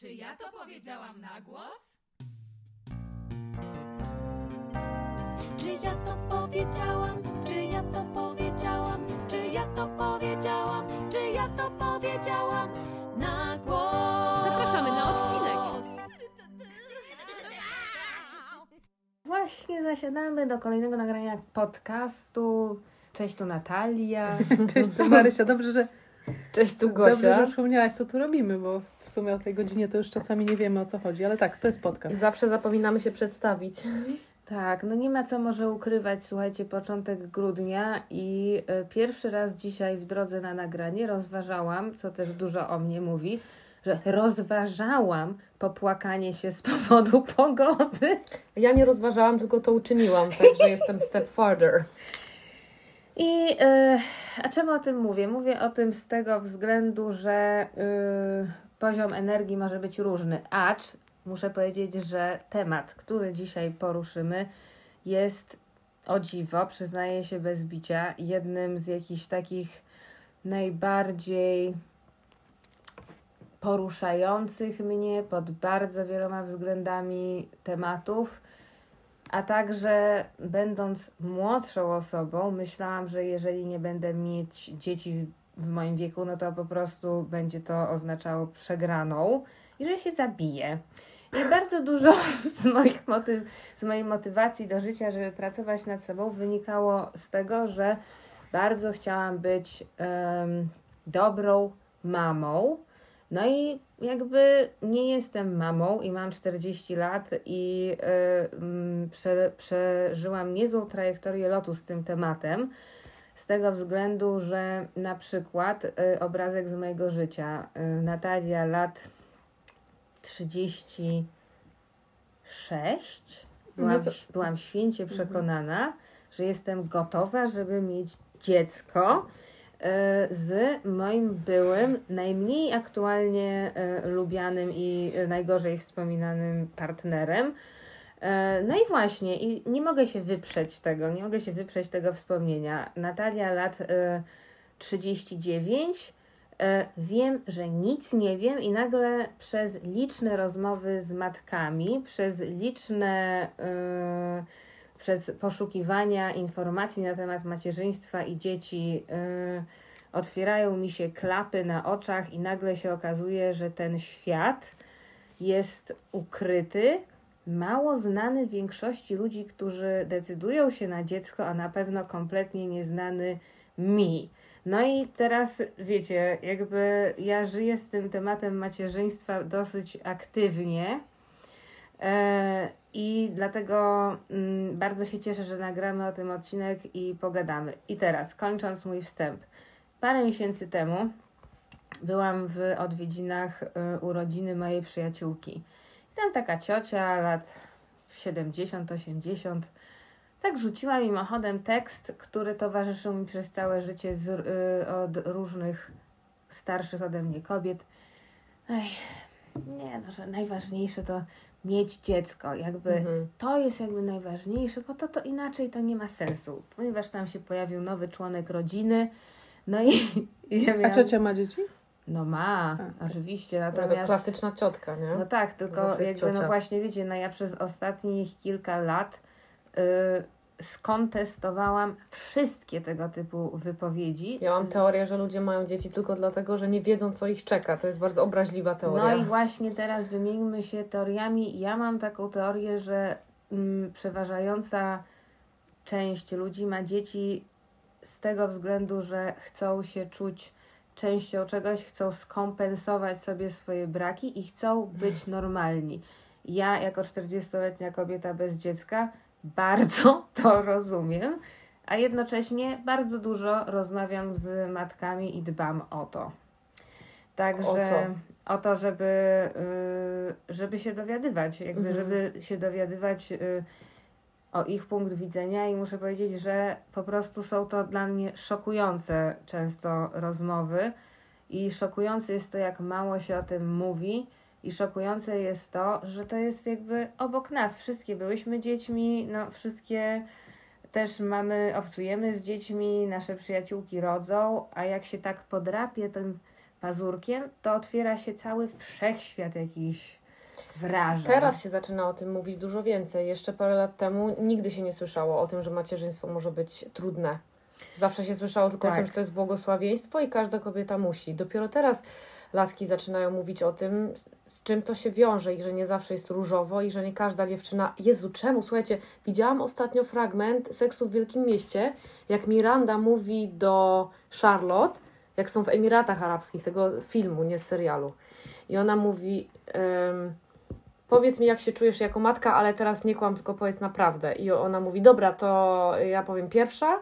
Czy ja to powiedziałam na głos? Czy ja to powiedziałam? Czy ja to powiedziałam? Czy ja to powiedziałam? Czy ja to powiedziałam? Na głos! Zapraszamy na odcinek. Właśnie zasiadamy do kolejnego nagrania podcastu. Cześć, tu Natalia. Cześć, to Marysia. Dobrze, że, Cześć, tu dobrze, że przypomniałaś, co tu robimy, bo w sumie o tej godzinie to już czasami nie wiemy, o co chodzi. Ale tak, to jest podcast. Zawsze zapominamy się przedstawić. Tak, no nie ma co może ukrywać, słuchajcie, początek grudnia i e, pierwszy raz dzisiaj w drodze na nagranie rozważałam, co też dużo o mnie mówi, że rozważałam popłakanie się z powodu pogody. Ja nie rozważałam, tylko to uczyniłam, także jestem step farther. I e, a czemu o tym mówię? Mówię o tym z tego względu, że e, poziom energii może być różny, acz muszę powiedzieć, że temat, który dzisiaj poruszymy, jest o dziwo, przyznaję się bez bicia, jednym z jakichś takich najbardziej poruszających mnie pod bardzo wieloma względami tematów. A także będąc młodszą osobą, myślałam, że jeżeli nie będę mieć dzieci w moim wieku, no to po prostu będzie to oznaczało przegraną i że się zabiję. I bardzo dużo z, moich motyw, z mojej motywacji do życia, żeby pracować nad sobą, wynikało z tego, że bardzo chciałam być em, dobrą mamą. No i jakby nie jestem mamą i mam 40 lat i y, mm, prze, przeżyłam niezłą trajektorię lotu z tym tematem. Z tego względu, że na przykład y, obrazek z mojego życia. Y, Natalia lat 36. Byłam, No byłam święcie przekonana, że jestem gotowa, żeby mieć dziecko z moim byłym, najmniej aktualnie e, lubianym i e, najgorzej wspominanym partnerem. E, No i właśnie, i nie mogę się wyprzeć tego, nie mogę się wyprzeć tego wspomnienia. Natalia lat e, 39. E, Wiem, że nic nie wiem, i nagle przez liczne rozmowy z matkami, przez liczne, e, przez poszukiwania informacji na temat macierzyństwa i dzieci, e, otwierają mi się klapy na oczach, i nagle się okazuje, że ten świat jest ukryty, mało znany większości ludzi, którzy decydują się na dziecko, a na pewno kompletnie nieznany mi. No i teraz wiecie, jakby ja żyję z tym tematem macierzyństwa dosyć aktywnie. E, I dlatego mm, bardzo się cieszę, że nagramy o tym odcinek i pogadamy. I teraz, kończąc mój wstęp. Parę miesięcy temu byłam w odwiedzinach y, urodziny mojej przyjaciółki. I tam taka ciocia, lat 70-80, tak rzuciła mimochodem tekst, który towarzyszył mi przez całe życie z, y, od różnych starszych ode mnie kobiet. Ej, nie, no, że najważniejsze to mieć dziecko. Jakby Mhm. to jest jakby najważniejsze, bo to, to inaczej to nie ma sensu, ponieważ tam się pojawił nowy członek rodziny. No i, i ja A miałam, ciocia ma dzieci? No ma, A, oczywiście, No to natomiast... klasyczna ciotka, nie? No tak, tylko jakby no właśnie wiecie, no ja przez ostatnich kilka lat y, skontestowałam wszystkie tego typu wypowiedzi. Ja mam teorię, że ludzie mają dzieci tylko dlatego, że nie wiedzą, co ich czeka. To jest bardzo obraźliwa teoria. No i właśnie teraz wymieńmy się teoriami. Ja mam taką teorię, że mm, przeważająca część ludzi ma dzieci z tego względu, że chcą się czuć częścią czegoś, chcą skompensować sobie swoje braki i chcą być normalni. Ja, jako 40-letnia kobieta bez dziecka, bardzo to rozumiem, a jednocześnie bardzo dużo rozmawiam z matkami i dbam o to. Także O o to, żeby, y, żeby się dowiadywać, jakby Mhm. żeby się dowiadywać y, o ich punkt widzenia i muszę powiedzieć, że po prostu są to dla mnie szokujące często rozmowy i szokujące jest to, jak mało się o tym mówi i szokujące jest to, że to jest jakby obok nas. Wszystkie byłyśmy dziećmi, no wszystkie też mamy, obcujemy z dziećmi, nasze przyjaciółki rodzą, a jak się tak podrapie tym pazurkiem, to otwiera się cały wszechświat jakichś wrażeń. Teraz się zaczyna o tym mówić dużo więcej. Jeszcze parę lat temu nigdy się nie słyszało o tym, że macierzyństwo może być trudne. Zawsze się słyszało tylko Tak. o tym, że to jest błogosławieństwo i każda kobieta musi. Dopiero teraz laski zaczynają mówić o tym, z czym to się wiąże i że nie zawsze jest różowo i że nie każda dziewczyna... Jezu, czemu? Słuchajcie, widziałam ostatnio fragment Seksu w Wielkim Mieście, jak Miranda mówi do Charlotte, jak są w Emiratach Arabskich, tego filmu, nie serialu. I ona mówi... em, Powiedz mi, jak się czujesz jako matka, ale teraz nie kłam, tylko powiedz naprawdę. I ona mówi: Dobra, to ja powiem pierwsza.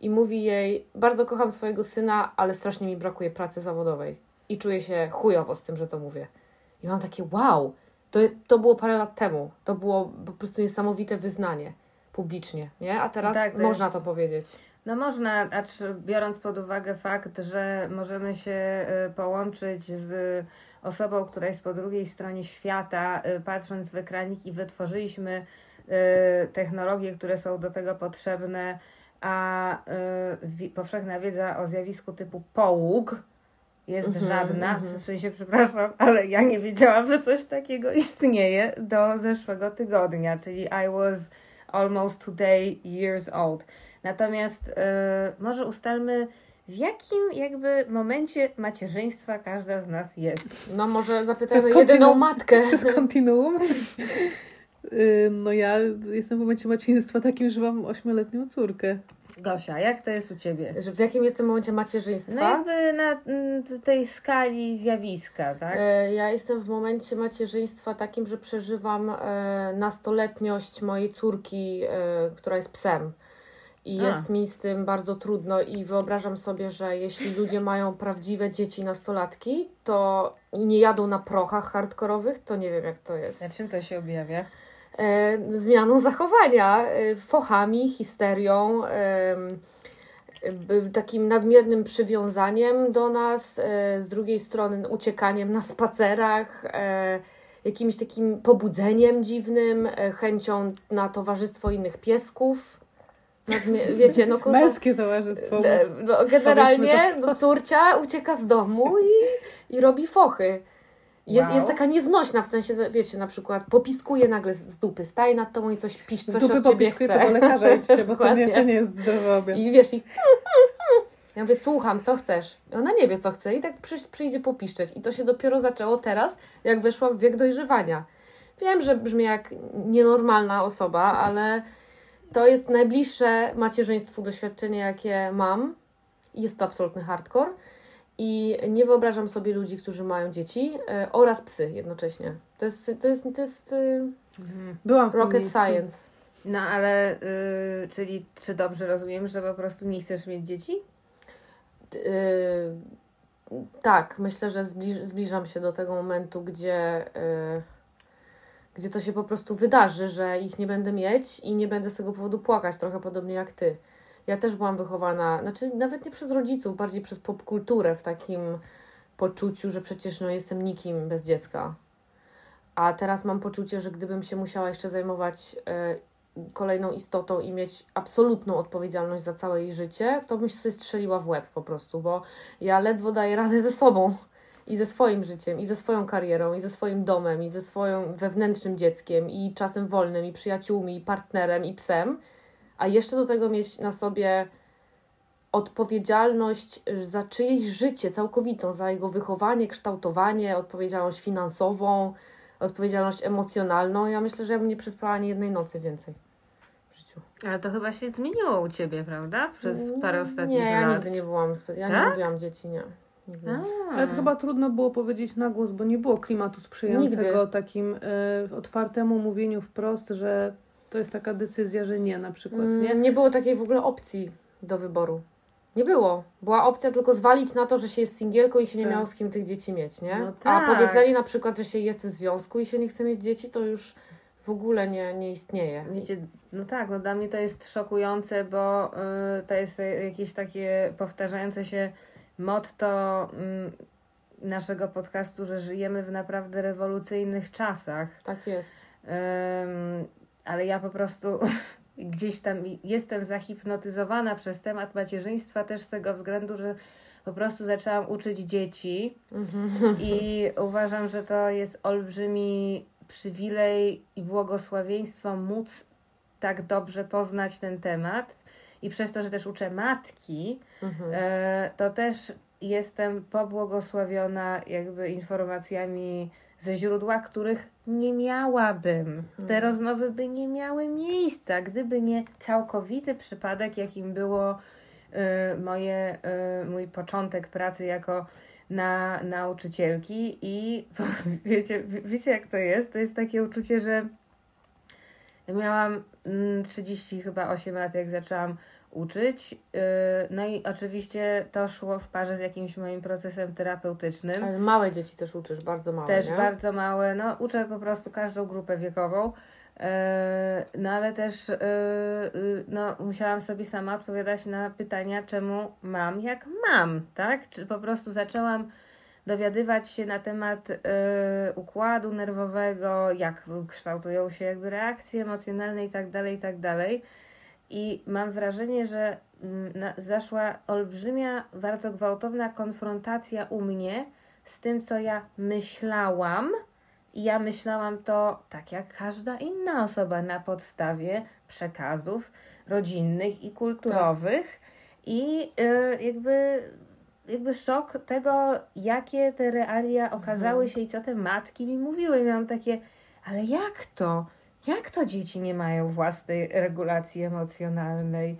I mówi jej: Bardzo kocham swojego syna, ale strasznie mi brakuje pracy zawodowej. I czuję się chujowo z tym, że to mówię. I mam takie: Wow, to, to było parę lat temu. To było po prostu niesamowite wyznanie publicznie, nie? A teraz Tak, to można jest- to powiedzieć. No można, acz biorąc pod uwagę fakt, że możemy się y, połączyć z osobą, która jest po drugiej stronie świata, y, patrząc w ekranik i wytworzyliśmy y, technologie, które są do tego potrzebne, a powszechna wiedza o zjawisku typu połóg jest Mhm, żadna. mhm. W sensie, przepraszam, ale ja nie wiedziałam, że coś takiego istnieje do zeszłego tygodnia, czyli I was almost today years old. Natomiast e, może ustalmy, w jakim jakby momencie macierzyństwa każda z nas jest. No może zapytajmy jedyną matkę. To jest kontinuum. Y, No ja jestem w momencie macierzyństwa takim, że mam ośmioletnią córkę. Gosia, jak to jest u Ciebie? Że w jakim jestem momencie No macierzyństwa? jakby na mm, tej skali zjawiska, tak? E, Ja jestem w momencie macierzyństwa takim, że przeżywam e, nastoletniość mojej córki, e, która jest psem. I A. jest mi z tym bardzo trudno i wyobrażam sobie, że jeśli ludzie mają prawdziwe dzieci nastolatki, to i nie jadą na prochach hardkorowych, to nie wiem jak to jest. Na czym to się objawia? E, zmianą zachowania, e, fochami, histerią, b- takim nadmiernym przywiązaniem do nas, e, z drugiej strony uciekaniem na spacerach, e, jakimś takim pobudzeniem dziwnym, e, chęcią na towarzystwo innych piesków. Wiecie, no kurwa, Męskie towarzystwo. e, no, generalnie no, córcia ucieka z domu i, i robi fochy. Jest, Wow. jest taka nieznośna, w sensie, wiecie, na przykład popiskuje nagle z, z dupy, staje nad tobą i coś pisz, Z coś dupy od ciebie chce. to do lekarza idźcie, bo to nie, to nie jest zdrowy obiad. I wiesz, i ja mówię, słucham, co chcesz? I ona nie wie, co chce i tak przy, przyjdzie popiszczeć. I to się dopiero zaczęło teraz, jak weszła w wiek dojrzewania. Wiem, że brzmi jak nienormalna osoba, ale to jest najbliższe macierzyństwu doświadczenie, jakie mam. Jest to absolutny hardcore. I nie wyobrażam sobie ludzi, którzy mają dzieci e, oraz psy jednocześnie. To jest, to jest, to jest y, Byłam w rocket science. No ale, y, czyli czy dobrze rozumiem, że po prostu nie chcesz mieć dzieci? Yy, tak, myślę, że zbliż, zbliżam się do tego momentu, gdzie, yy, gdzie to się po prostu wydarzy, że ich nie będę mieć i nie będę z tego powodu płakać, trochę podobnie jak ty. Ja też byłam wychowana, znaczy nawet nie przez rodziców, bardziej przez popkulturę w takim poczuciu, że przecież no, jestem nikim bez dziecka. A teraz mam poczucie, że gdybym się musiała jeszcze zajmować yy, kolejną istotą i mieć absolutną odpowiedzialność za całe jej życie, to bym się strzeliła w łeb po prostu, bo ja ledwo daję radę ze sobą i ze swoim życiem, i ze swoją karierą, i ze swoim domem, i ze swoim wewnętrznym dzieckiem, i czasem wolnym, i przyjaciółmi, i partnerem, i psem, a jeszcze do tego mieć na sobie odpowiedzialność za czyjeś życie całkowitą, za jego wychowanie, kształtowanie, odpowiedzialność finansową, odpowiedzialność emocjonalną. Ja myślę, że ja bym nie przespała ani jednej nocy więcej w życiu. Ale to chyba się zmieniło u Ciebie, prawda? Przez parę ostatnich Nie, ja lat. nigdy nie byłam, ja nie Tak? lubiłam dzieci, nie. Nie. Ale to chyba trudno było powiedzieć na głos, bo nie było klimatu sprzyjającego Nigdy. takim e, otwartemu mówieniu wprost, że to jest taka decyzja, że nie na przykład, Mm, nie? nie było takiej w ogóle opcji do wyboru. Nie było. Była opcja tylko zwalić na to, że się jest singielką i się nie Tak. miało z kim tych dzieci mieć, nie? No A tak. powiedzenie na przykład, że się jest w związku i się nie chce mieć dzieci, to już w ogóle nie, nie istnieje. Wiecie, no tak, no dla mnie to jest szokujące, bo y, to jest y, jakieś takie powtarzające się motto y, naszego podcastu, że żyjemy w naprawdę rewolucyjnych czasach. Tak jest. Ale ja po prostu gdzieś tam jestem zahipnotyzowana przez temat macierzyństwa też z tego względu, że po prostu zaczęłam uczyć dzieci i uważam, że to jest olbrzymi przywilej i błogosławieństwo móc tak dobrze poznać ten temat. I przez to, że też uczę matki, Mhm. e, to też jestem pobłogosławiona jakby informacjami ze źródła, których nie miałabym. Te Mhm. rozmowy by nie miały miejsca, gdyby nie całkowity przypadek, jakim było e, moje, e, mój początek pracy jako na nauczycielki i wiecie, wie- wiecie jak to jest? To jest takie uczucie, że miałam mm, 30 chyba 8 lat, jak zaczęłam uczyć. Yy, No i oczywiście to szło w parze z jakimś moim procesem terapeutycznym. Ale małe dzieci też uczysz, bardzo małe, Też nie? bardzo małe. No, uczę po prostu każdą grupę wiekową. Yy, No ale też yy, no, musiałam sobie sama odpowiadać na pytania, czemu mam jak mam, tak? Czy po prostu zaczęłam dowiadywać się na temat yy, układu nerwowego, jak kształtują się jakby reakcje emocjonalne i tak dalej, i tak mam wrażenie, że mm, zaszła olbrzymia, bardzo gwałtowna konfrontacja u mnie z tym, co ja myślałam. I ja myślałam to tak jak każda inna osoba na podstawie przekazów rodzinnych i kulturowych. I y, jakby, jakby szok tego, jakie te realia okazały się i co te matki mi mówiły. Miałam takie, ale jak to? Jak to dzieci nie mają własnej regulacji emocjonalnej?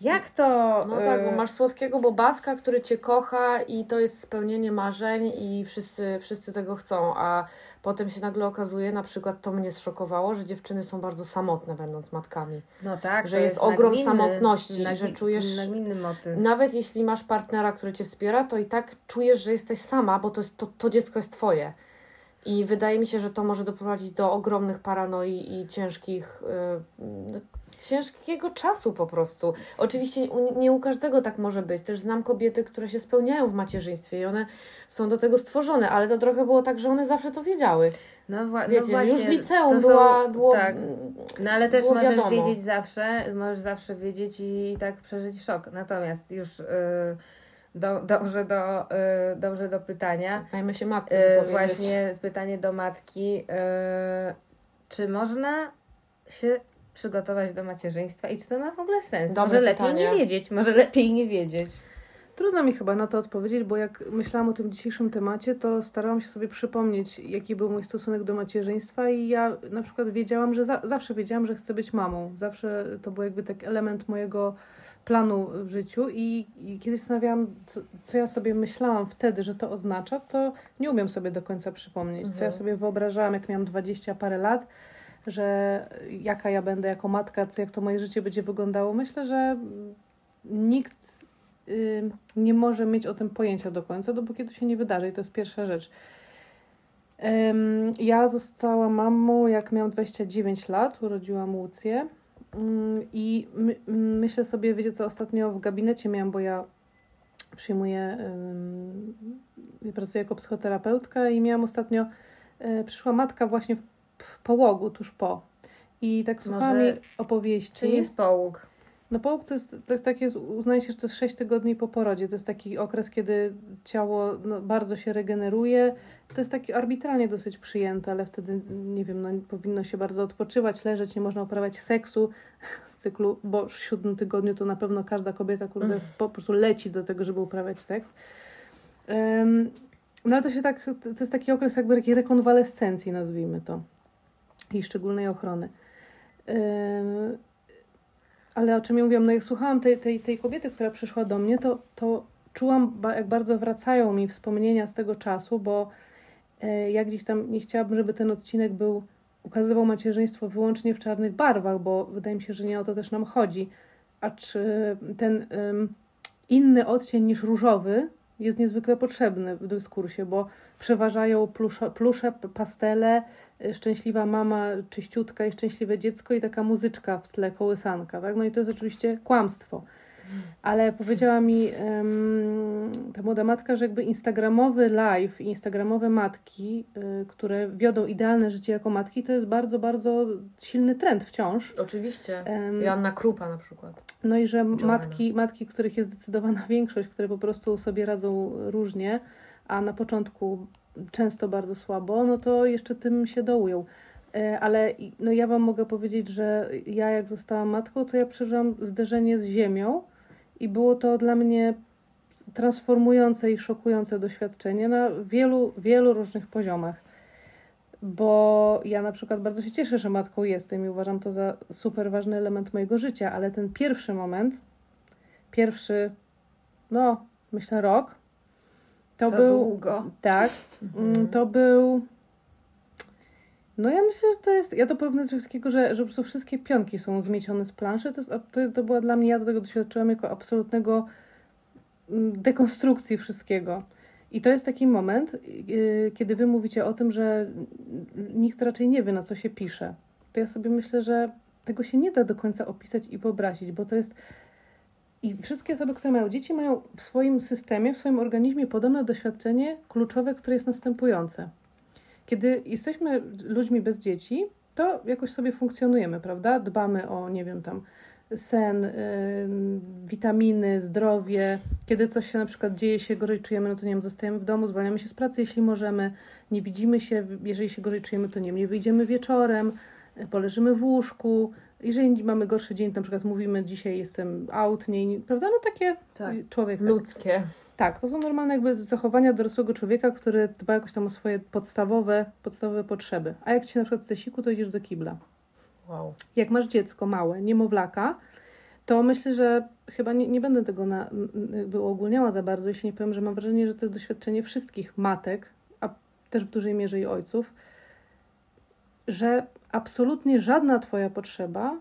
Jak to. No tak, bo y, masz słodkiego bobaska, który cię kocha i to jest spełnienie marzeń i wszyscy, wszyscy tego chcą, a potem się nagle okazuje, na przykład to mnie zszokowało, że dziewczyny są bardzo samotne będąc matkami. No tak, że to jest ogrom nagminny- samotności, nagmi- że czujesz- Nagminny motyw. Nawet jeśli masz partnera, który cię wspiera, to i tak czujesz, że jesteś sama, bo to, jest, to, to dziecko jest twoje. I wydaje mi się, że to może doprowadzić do ogromnych paranoi i ciężkich, yy, no, ciężkiego czasu po prostu. Oczywiście nie u każdego tak może być. Też znam kobiety, które się spełniają w macierzyństwie i one są do tego stworzone, ale to trochę było tak, że one zawsze to wiedziały. No, wła- Wiecie, no właśnie, już w liceum są- była, było, Tak. No ale też możesz wiadomo. wiedzieć zawsze, możesz zawsze wiedzieć i, i tak przeżyć szok. Natomiast już y, do, dążę, do, y, dążę do pytania. Dajmy się matce Y, właśnie pytanie do matki. Y, czy można się przygotować do macierzyństwa i czy to ma w ogóle sens? Dobre może lepiej pytanie. nie wiedzieć, może lepiej nie wiedzieć. Trudno mi chyba na to odpowiedzieć, bo jak myślałam o tym dzisiejszym temacie, to starałam się sobie przypomnieć, jaki był mój stosunek do macierzyństwa i ja na przykład wiedziałam, że za, zawsze wiedziałam, że chcę być mamą. Zawsze to był jakby taki element mojego planu w życiu i, i kiedy zastanawiałam, co, co ja sobie myślałam wtedy, że to oznacza, to nie umiem sobie do końca przypomnieć, co ja Mhm. sobie wyobrażałam, jak miałam 20 parę lat, że jaka ja będę jako matka, co jak to moje życie będzie wyglądało. Myślę, że nikt y, nie może mieć o tym pojęcia do końca, dopóki to się nie wydarzy i to jest pierwsza rzecz. Ym, Ja zostałam mamą, jak miałam 29 lat, urodziłam Łucję i my, myślę sobie, wiecie co, ostatnio w gabinecie miałam, bo ja przyjmuję, ja pracuję jako psychoterapeutka i miałam ostatnio, y, przyszła matka właśnie w, w połogu, tuż po i tak słuchałam Może- jej opowieści. Czy jest połóg? No połóg to jest, to jest takie, uznaje się, że to jest 6 tygodni po porodzie. To jest taki okres, kiedy ciało no, bardzo się regeneruje. To jest taki arbitralnie dosyć przyjęte, ale wtedy, nie wiem, no, powinno się bardzo odpoczywać, leżeć, nie można uprawiać seksu z cyklu, bo w siódmym tygodniu to na pewno każda kobieta kurde, po prostu leci do tego, żeby uprawiać seks. Em, no ale to się tak, to jest taki okres jakby takiej rekonwalescencji, nazwijmy to, i szczególnej ochrony. Ale o czym ja mówiłam, no jak słuchałam tej, tej, tej kobiety, która przyszła do mnie, to, to czułam, jak bardzo wracają mi wspomnienia z tego czasu, bo e, ja gdzieś tam nie chciałabym, żeby ten odcinek był, ukazywał macierzyństwo wyłącznie w czarnych barwach, bo wydaje mi się, że nie o to też nam chodzi. Acz e, ten inny odcień niż różowy jest niezwykle potrzebny w dyskursie, bo przeważają plusze, plusze pastele, y, szczęśliwa mama, czyściutka i szczęśliwe dziecko i taka muzyczka w tle, kołysanka, tak? No i to jest oczywiście kłamstwo. Ale powiedziała mi em, ta młoda matka, że jakby instagramowy live i instagramowe matki, y, które wiodą idealne życie jako matki, to jest bardzo, bardzo silny trend wciąż. Oczywiście. Em, Joanna Krupa na przykład. no i że Joanna. matki, matki, których jest zdecydowana większość, które po prostu sobie radzą różnie, a na początku często bardzo słabo, no to jeszcze tym się dołują. E, Ale no ja Wam mogę powiedzieć, że ja jak zostałam matką, to ja przeżyłam zderzenie z ziemią i było to dla mnie transformujące i szokujące doświadczenie na wielu, wielu różnych poziomach. Bo ja na przykład bardzo się cieszę, że matką jestem i uważam to za super ważny element mojego życia, ale ten pierwszy moment, pierwszy, no myślę rok, to, To był. długo. Tak, mm, to był. No ja myślę, że to jest. Ja to porównę czegoś takiego, że, że po prostu wszystkie pionki są zmiecione z planszy. To, jest, to, jest, to była dla mnie, ja do tego doświadczyłam jako absolutnego mm, dekonstrukcji wszystkiego. I to jest taki moment, yy, kiedy wy mówicie o tym, że nikt raczej nie wie, na co się pisze. To ja sobie myślę, że tego się nie da do końca opisać i wyobrazić, bo to jest. I wszystkie osoby, które mają dzieci, mają w swoim systemie, w swoim organizmie podobne doświadczenie kluczowe, które jest następujące. Kiedy jesteśmy ludźmi bez dzieci, to jakoś sobie funkcjonujemy, prawda? Dbamy o, nie wiem, tam sen, ym, witaminy, zdrowie. Kiedy coś się na przykład dzieje się gorzej czujemy, no to nie wiem, zostajemy w domu, zwalniamy się z pracy, jeśli możemy, nie widzimy się, jeżeli się gorzej czujemy, to nie wiem, nie wyjdziemy wieczorem, y, poleżymy w łóżku. Jeżeli mamy gorszy dzień, to na przykład mówimy, dzisiaj jestem out, nie, prawda? No takie Tak. człowiek. tak. Ludzkie. Tak, to są normalne jakby zachowania dorosłego człowieka, który dba jakoś tam o swoje podstawowe, podstawowe potrzeby. A jak ci na przykład chce siku, to idziesz do kibla. Wow. Jak masz dziecko małe, niemowlaka, to myślę, że chyba nie, nie będę tego na, jakby uogólniała za bardzo, jeśli nie powiem, że mam wrażenie, że to jest doświadczenie wszystkich matek, a też w dużej mierze i ojców, że absolutnie żadna Twoja potrzeba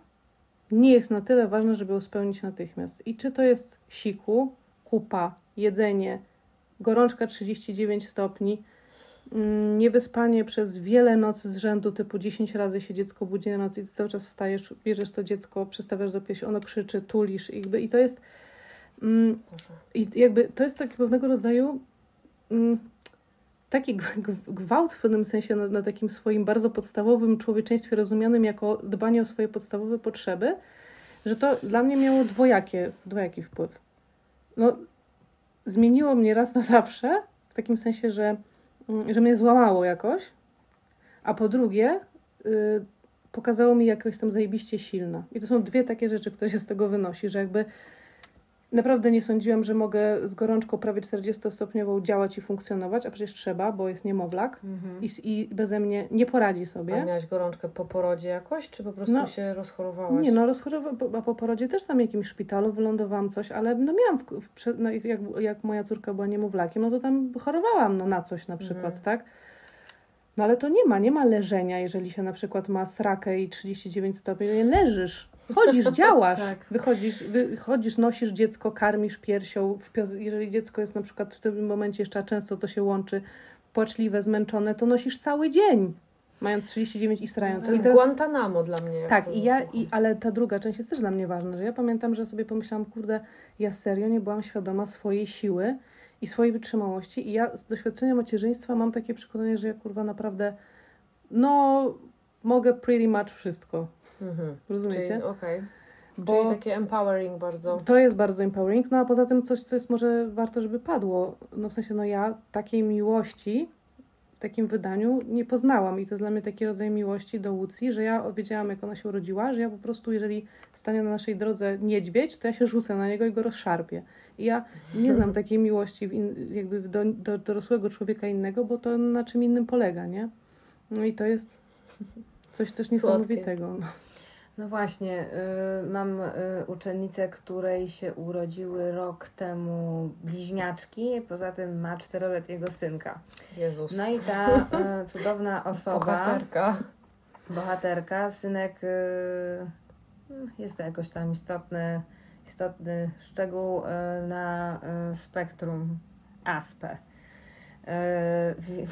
nie jest na tyle ważna, żeby ją spełnić natychmiast. I czy to jest siku, kupa, jedzenie, gorączka 39 stopni, mm, niewyspanie przez wiele nocy z rzędu, typu 10 razy się dziecko budzi na noc i ty cały czas wstajesz, bierzesz to dziecko, przystawiasz do piersi, ono krzyczy, tulisz jakby, i to jest mm, i jakby to jest taki pewnego rodzaju mm, taki gwałt w pewnym sensie na, na takim swoim bardzo podstawowym człowieczeństwie rozumianym jako dbanie o swoje podstawowe potrzeby, że to dla mnie miało dwojakie, dwojaki wpływ. No, zmieniło mnie raz na zawsze, w takim sensie, że, mm, że mnie złamało jakoś, a po drugie y, pokazało mi, jak jestem zajebiście silna. I to są dwie takie rzeczy, które się z tego wynosi, że jakby Naprawdę nie sądziłam, że mogę z gorączką prawie 40-stopniową działać i funkcjonować, a przecież trzeba, bo jest niemowlak Mhm. i, i beze mnie nie poradzi A sobie. miałaś gorączkę po porodzie jakoś, czy po prostu No. się rozchorowałaś? Nie, no rozchorowałam, a po porodzie też tam w jakimś szpitalu wylądowałam coś, ale no miałam, w, w, no, jak, jak moja córka była niemowlakiem, no to tam chorowałam no, na coś na przykład, Mhm. tak? No ale to nie ma, nie ma leżenia, jeżeli się na przykład ma srakę i 39 stopni, to nie leżysz, chodzisz, działasz, Tak. wychodzisz, wychodzisz, nosisz dziecko, karmisz piersią, jeżeli dziecko jest na przykład w tym momencie jeszcze, a często to się łączy, płaczliwe, zmęczone, to nosisz cały dzień, mając 39 i strając. To jest teraz- Guantanamo dla mnie. tak, i ja, i, ale ta druga część jest też dla mnie ważna, że ja pamiętam, że sobie pomyślałam, kurde, ja serio nie byłam świadoma swojej siły i swojej wytrzymałości i ja z doświadczenia macierzyństwa mam takie przekonanie, że ja kurwa naprawdę, no, mogę pretty much wszystko, Mhm. rozumiecie? Czyli, okej. Bo Czyli takie empowering bardzo. to jest bardzo empowering, no a poza tym coś, co jest może warto, żeby padło, no w sensie, no ja takiej miłości w takim wydaniu nie poznałam i to jest dla mnie taki rodzaj miłości do Łucji, że ja wiedziałam, jak ona się urodziła, że ja po prostu, jeżeli stanie na naszej drodze niedźwiedź, to ja się rzucę na niego i go rozszarpię. Ja nie znam takiej miłości w in, jakby do, do dorosłego człowieka innego, bo to na czym innym polega, nie? No i to jest coś też Słodkie. niesamowitego. No. No właśnie, y, mam y, uczennicę, której się urodziły rok temu bliźniaczki, poza tym ma czteroletniego synka. Jezus. No i ta y, cudowna osoba, Bohaterka. bohaterka, synek, y, jest to jakoś tam istotny, istotny szczegół y, na y, spektrum ASPE.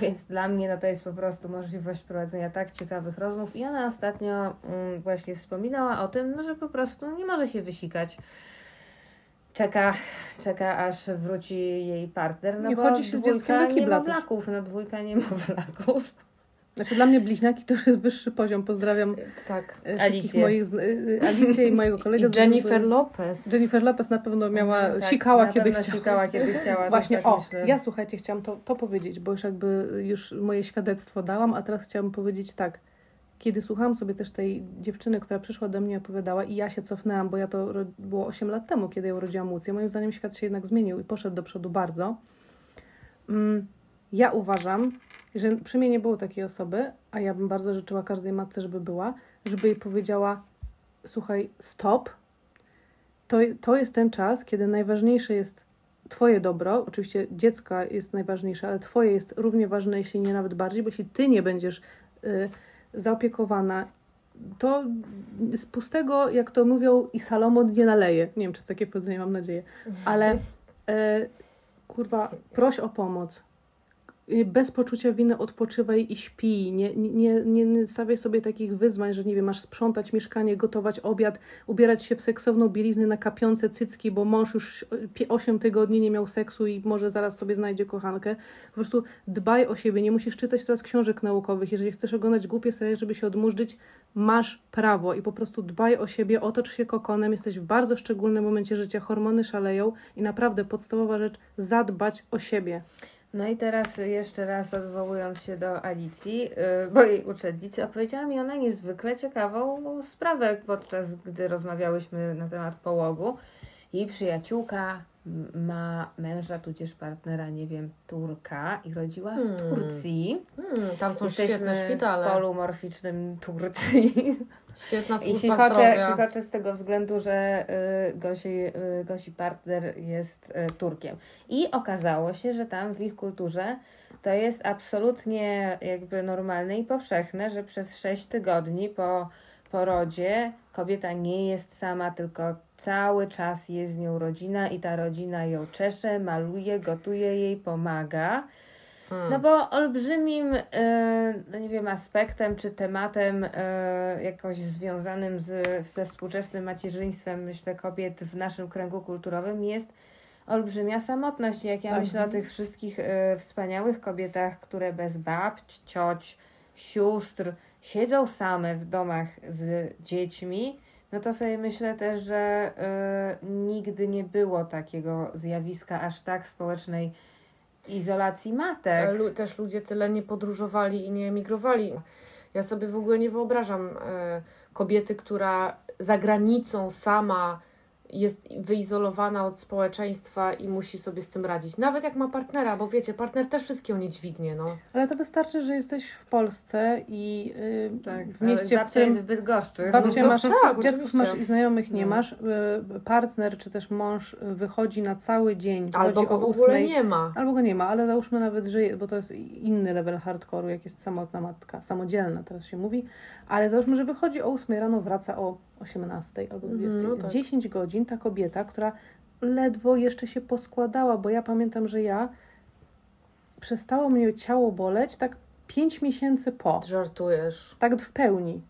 Więc dla mnie no to jest po prostu możliwość prowadzenia tak ciekawych rozmów. I ona ostatnio mm, właśnie wspominała o tym, no, że po prostu nie może się wysikać. czeka, czeka aż wróci jej partner, no Nie bo chodzi się z dzieckiem dwójka do kibla też. niemowlaków, no dwójka niemowlaków. Znaczy dla mnie bliźniaki to już jest wyższy poziom. Pozdrawiam Tak. e, wszystkich Alicję. moich, zna- e, Alicję i mojego I kolegę. z Jennifer. Lopez. Jennifer Lopez na pewno miała, Mhm, tak, sikała na kiedy pewno chciała. sikała, kiedy chciała. też Właśnie, tak o, myślę. ja słuchajcie, chciałam to, to powiedzieć, bo już jakby już moje świadectwo dałam, a teraz chciałam powiedzieć tak. Kiedy słuchałam sobie też tej dziewczyny, która przyszła do mnie i opowiadała i ja się cofnęłam, bo ja to ro- było 8 lat temu, kiedy ja urodziłam Łucję. Moim zdaniem świat się jednak zmienił i poszedł do przodu bardzo. Mm, Ja uważam, że przy mnie nie było takiej osoby, a ja bym bardzo życzyła każdej matce, żeby była, żeby jej powiedziała słuchaj, stop, to, to jest ten czas, kiedy najważniejsze jest Twoje dobro. Oczywiście dziecka jest najważniejsze, ale Twoje jest równie ważne, jeśli nie nawet bardziej, bo jeśli Ty nie będziesz y, zaopiekowana, to z pustego, jak to mówią, i Salomon nie naleje. Nie wiem, czy takie powiedzenie, mam nadzieję, ale e, kurwa, proś o pomoc. Y, Bez poczucia winy odpoczywaj i śpij. Nie, nie, nie, stawiaj sobie takich wyzwań, że nie wiem, masz sprzątać mieszkanie, gotować obiad, ubierać się w seksowną bieliznę na kapiące cycki, bo mąż już 8 tygodni nie miał seksu i może zaraz sobie znajdzie kochankę. Po prostu dbaj o siebie. Nie musisz czytać teraz książek naukowych. Jeżeli chcesz oglądać głupie seriale, żeby się odmurzyć, masz prawo i po prostu dbaj o siebie, otocz się kokonem. Jesteś w bardzo szczególnym momencie życia, hormony szaleją i naprawdę podstawowa rzecz, zadbać o siebie. No i teraz jeszcze raz odwołując się do Alicji, yy, bo jej uczennicy opowiedziała mi ona niezwykle ciekawą sprawę, podczas gdy rozmawiałyśmy na temat połogu. Jej przyjaciółka ma męża, tudzież partnera, nie wiem, Turka i rodziła w Hmm. Turcji. Hmm, tam są Jesteśmy świetne w szpitale. polu morficznym Turcji. Świetna I służba chichocze, zdrowia. chichocze z tego względu, że y, Gosi, y, Gosi partner jest y, Turkiem. I okazało się, że tam w ich kulturze to jest absolutnie jakby normalne i powszechne, że przez 6 tygodni po porodzie kobieta nie jest sama, tylko cały czas jest z nią rodzina i ta rodzina ją czesze, maluje, gotuje jej, pomaga. Hmm. No bo olbrzymim, e, no nie wiem, aspektem czy tematem e, jakoś związanym z, ze współczesnym macierzyństwem, myślę, kobiet w naszym kręgu kulturowym jest olbrzymia samotność. Jak ja Tak. myślę o tych wszystkich e, wspaniałych kobietach, które bez babć, cioć, sióstr siedzą same w domach z dziećmi, no to sobie myślę też, że e, nigdy nie było takiego zjawiska aż tak społecznej izolacji matek. Lu- też ludzie tyle nie podróżowali i nie emigrowali. Ja sobie w ogóle nie wyobrażam e, kobiety, która za granicą sama jest wyizolowana od społeczeństwa i musi sobie z tym radzić. Nawet jak ma partnera, bo wiecie, partner też wszystkiego nie dźwignie, no. Ale to wystarczy, że jesteś w Polsce i yy, Tak, w mieście, w którym jest w Bydgoszczy. babcię No masz, tak, dziadków oczywiście. masz i znajomych nie No. masz, yy, partner czy też mąż wychodzi na cały dzień, Albo go w ogóle nie ma. Albo go nie ma, ale załóżmy nawet, że, bo to jest inny level hardkoru, jak jest samotna matka, samodzielna teraz się mówi, ale załóżmy, że wychodzi o 8 rano, wraca o 18 albo Mhm, 20. no tak. 10 godzin ta kobieta, która ledwo jeszcze się poskładała, bo ja pamiętam, że ja przestało mnie ciało boleć tak 5 miesięcy po, Żartujesz. tak w pełni.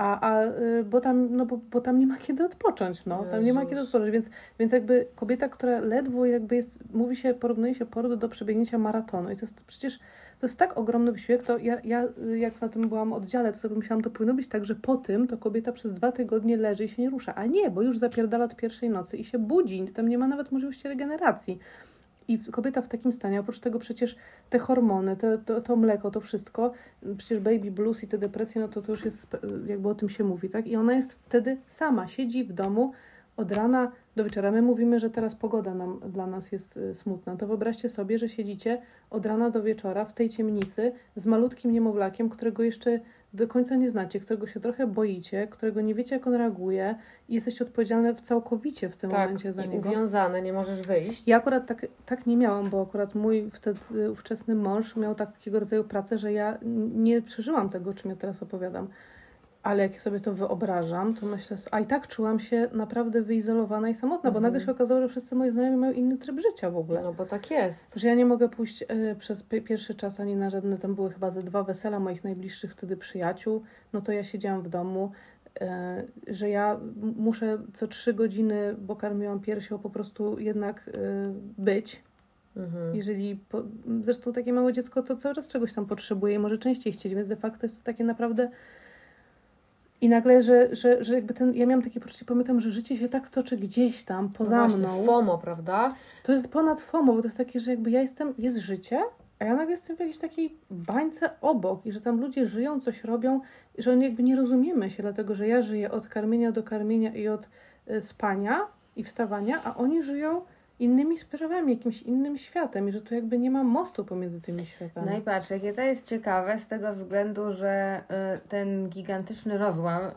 A, a y, bo tam, no bo, bo tam nie ma kiedy odpocząć, no. Tam nie ma kiedy odpocząć, więc, więc jakby kobieta, która ledwo jakby jest, mówi się, porównuje się poród do przebiegnięcia maratonu. I to jest przecież, to jest tak ogromny wysiłek, to ja, ja y, jak na tym byłam oddziale, to sobie myślałam, to powinno być tak, że po tym to kobieta przez dwa tygodnie leży i się nie rusza, a nie, bo już zapierdala od pierwszej nocy i się budzi, tam nie ma nawet możliwości regeneracji. I kobieta w takim stanie, oprócz tego przecież te hormony, te, to, to mleko, to wszystko, przecież baby blues i te depresje, no to to już jest, jakby o tym się mówi, tak? I ona jest wtedy sama, siedzi w domu od rana do wieczora. My mówimy, że teraz pogoda nam, dla nas jest y, smutna. To wyobraźcie sobie, że siedzicie od rana do wieczora w tej ciemnicy z malutkim niemowlakiem, którego jeszcze do końca nie znacie, którego się trochę boicie, którego nie wiecie, jak on reaguje i jesteście odpowiedzialne całkowicie w tym Tak, momencie za niego. uwiązane, nie możesz wyjść. Ja akurat tak, tak nie miałam, bo akurat mój wtedy ówczesny mąż miał takiego rodzaju pracę, że ja nie przeżyłam tego, o czym ja teraz opowiadam. Ale jak sobie to wyobrażam, to myślę, a i tak czułam się naprawdę wyizolowana i samotna, bo Mhm. nagle się okazało, że wszyscy moi znajomi mają inny tryb życia w ogóle. No bo tak jest. Że ja nie mogę pójść y, przez pi- pierwszy czas ani na żadne, tam były chyba ze dwa wesela moich najbliższych wtedy przyjaciół, no to ja siedziałam w domu, e, że ja muszę co trzy godziny, bo karmiłam piersią, po prostu jednak e, być. Mhm. Jeżeli, po, zresztą takie małe dziecko to cały czas czegoś tam potrzebuje i może częściej chcieć, więc de facto jest to takie naprawdę i nagle, że, że, że jakby ten, ja miałam takie poczucie, pamiętam, że życie się tak toczy gdzieś tam No poza właśnie, mną. FOMO, prawda? To jest ponad FOMO, bo to jest takie, że jakby ja jestem, jest życie, a ja nagle jestem w jakiejś takiej bańce obok i że tam ludzie żyją, coś robią, i że oni jakby nie rozumiemy się, dlatego że ja żyję od karmienia do karmienia i od y, spania i wstawania, a oni żyją innymi sprawami, jakimś innym światem i że tu jakby nie ma mostu pomiędzy tymi światami. No i patrz, jakie to jest ciekawe z tego względu, że y, ten gigantyczny rozłam y,